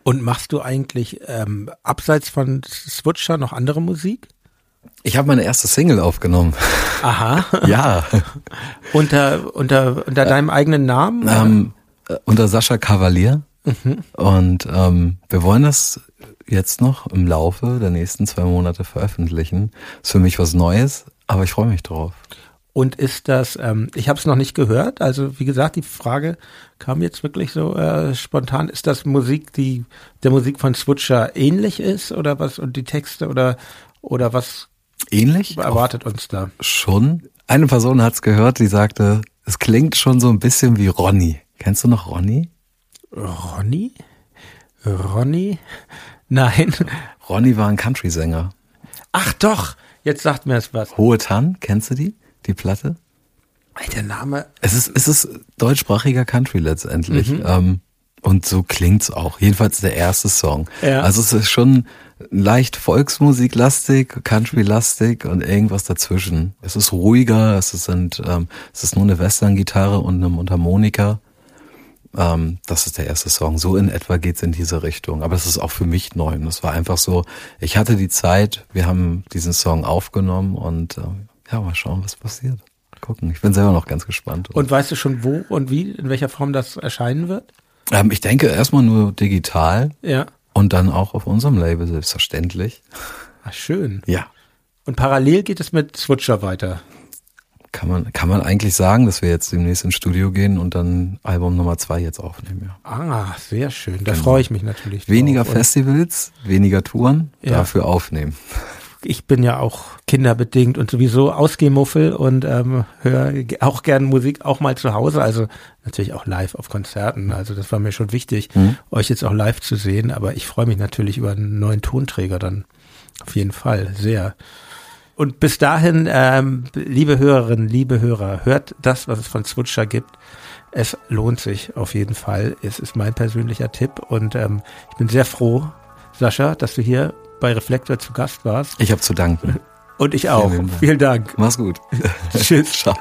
Und machst du eigentlich ähm, abseits von Switcher noch andere Musik? Ich habe meine erste Single aufgenommen. Aha. ja. unter unter unter deinem eigenen Namen? Ähm, äh, unter Sascha Kavalier. Mhm. Und ähm, wir wollen das jetzt noch im Laufe der nächsten zwei Monate veröffentlichen. Ist für mich was Neues, aber ich freue mich drauf. Und ist das, ähm, ich habe es noch nicht gehört, also wie gesagt, die Frage kam jetzt wirklich so äh, spontan, ist das Musik, die der Musik von Switcher ähnlich ist oder was und die Texte oder oder was ähnlich erwartet uns da? Schon. Eine Person hat's gehört, die sagte, es klingt schon so ein bisschen wie Ronny. Kennst du noch Ronny? Ronny? Ronny? Nein. Ronny war ein Country-Sänger. Ach doch, jetzt sagt mir es was. Hohe Tann, kennst du die? Die Platte? Der Name. Es ist, es ist deutschsprachiger Country letztendlich. Mhm. Ähm, und so klingt's auch. Jedenfalls der erste Song. Ja. Also es ist schon leicht Volksmusiklastig, Country-lastig und irgendwas dazwischen. Es ist ruhiger, es ist, sind, ähm, es ist nur eine Western-Gitarre und eine Mundharmonika. Ähm, das ist der erste Song. So in etwa geht's in diese Richtung. Aber es ist auch für mich neu. Und es war einfach so, ich hatte die Zeit, wir haben diesen Song aufgenommen und äh, ja, mal schauen, was passiert. Gucken. Ich bin selber noch ganz gespannt. Und weißt du schon, wo und wie, in welcher Form das erscheinen wird? Ähm, ich denke erstmal nur digital. Ja. Und dann auch auf unserem Label, selbstverständlich. Ach, schön. Ja. Und parallel geht es mit Switcher weiter kann man, kann man eigentlich sagen, dass wir jetzt demnächst ins Studio gehen und dann Album Nummer zwei jetzt aufnehmen, ja. Ah, sehr schön. Da genau. freue ich mich natürlich. Weniger drauf. Festivals, weniger Touren, ja. dafür aufnehmen. Ich bin ja auch kinderbedingt und sowieso Ausgehmuffel und ähm, höre auch gern Musik, auch mal zu Hause, also natürlich auch live auf Konzerten. Also das war mir schon wichtig, mhm. euch jetzt auch live zu sehen. Aber ich freue mich natürlich über einen neuen Tonträger dann. Auf jeden Fall, sehr. Und bis dahin, ähm, liebe Hörerinnen, liebe Hörer, hört das, was es von Switcher gibt. Es lohnt sich auf jeden Fall. Es ist mein persönlicher Tipp und ähm, ich bin sehr froh, Sascha, dass du hier bei Reflektor zu Gast warst. Ich habe zu danken. Und ich auch. Vielen Dank. Vielen Dank. Mach's gut. Tschüss. Ciao.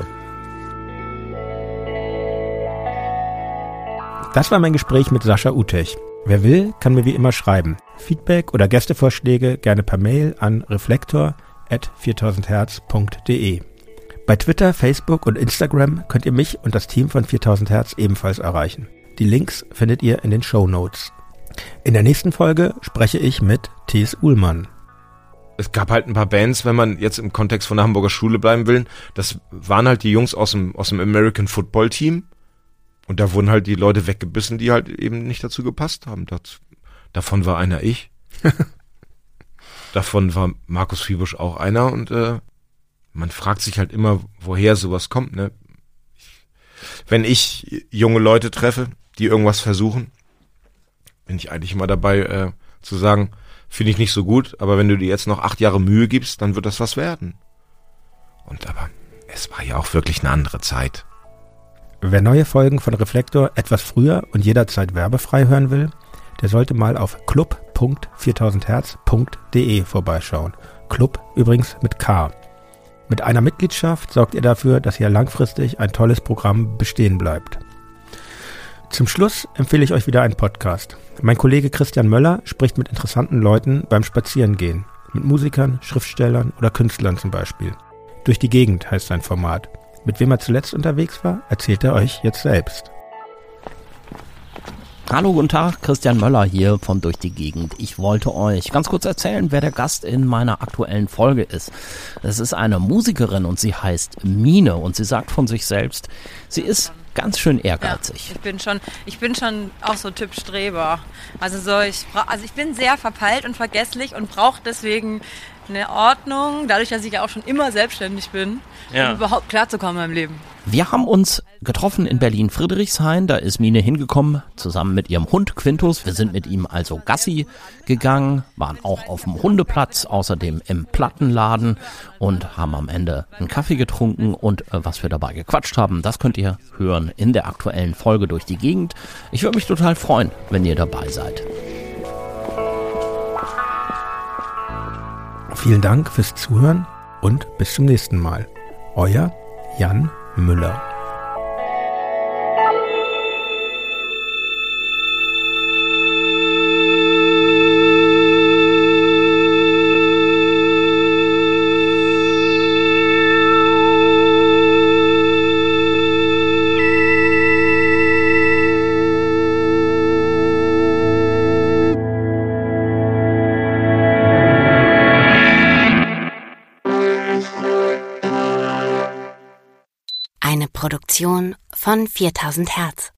Das war mein Gespräch mit Sascha Utech. Wer will, kann mir wie immer schreiben. Feedback oder Gästevorschläge gerne per Mail an reflektor at 4000herz.de. Bei Twitter, Facebook und Instagram könnt ihr mich und das Team von 4000 Hertz ebenfalls erreichen. Die Links findet ihr in den Show Notes. In der nächsten Folge spreche ich mit Thies Uhlmann. Es gab halt ein paar Bands, wenn man jetzt im Kontext von der Hamburger Schule bleiben will, das waren halt die Jungs aus dem, aus dem American Football Team. Und da wurden halt die Leute weggebissen, die halt eben nicht dazu gepasst haben. Das, davon war einer ich. Davon war Markus Fiebusch auch einer und äh, man fragt sich halt immer, woher sowas kommt. Ne? Wenn ich junge Leute treffe, die irgendwas versuchen, bin ich eigentlich immer dabei äh, zu sagen, finde ich nicht so gut, aber wenn du dir jetzt noch acht Jahre Mühe gibst, dann wird das was werden. Und aber es war ja auch wirklich eine andere Zeit. Wer neue Folgen von Reflektor etwas früher und jederzeit werbefrei hören will, der sollte mal auf club.4000herz.de vorbeischauen. Club übrigens mit K. Mit einer Mitgliedschaft sorgt ihr dafür, dass hier langfristig ein tolles Programm bestehen bleibt. Zum Schluss empfehle ich euch wieder einen Podcast. Mein Kollege Christian Möller spricht mit interessanten Leuten beim Spazierengehen. Mit Musikern, Schriftstellern oder Künstlern zum Beispiel. Durch die Gegend heißt sein Format. Mit wem er zuletzt unterwegs war, erzählt er euch jetzt selbst. Hallo, guten Tag, Christian Möller hier von Durch die Gegend. Ich wollte euch ganz kurz erzählen, wer der Gast in meiner aktuellen Folge ist. Es ist eine Musikerin und sie heißt Mine und sie sagt von sich selbst, sie ist ganz schön ehrgeizig. Ja, ich bin schon, ich bin schon auch so Typ Streber. Also so, ich, also ich bin sehr verpeilt und vergesslich und brauche deswegen eine Ordnung, dadurch, dass ich ja auch schon immer selbstständig bin, ja. um überhaupt klarzukommen meinem Leben. Wir haben uns getroffen in Berlin-Friedrichshain. Da ist Mine hingekommen, zusammen mit ihrem Hund Quintus. Wir sind mit ihm also Gassi gegangen, waren auch auf dem Hundeplatz, außerdem im Plattenladen und haben am Ende einen Kaffee getrunken. Und äh, was wir dabei gequatscht haben, das könnt ihr hören in der aktuellen Folge durch die Gegend. Ich würde mich total freuen, wenn ihr dabei seid. Vielen Dank fürs Zuhören und bis zum nächsten Mal. Euer Jan Müller. Eine Produktion von 4000 Hertz.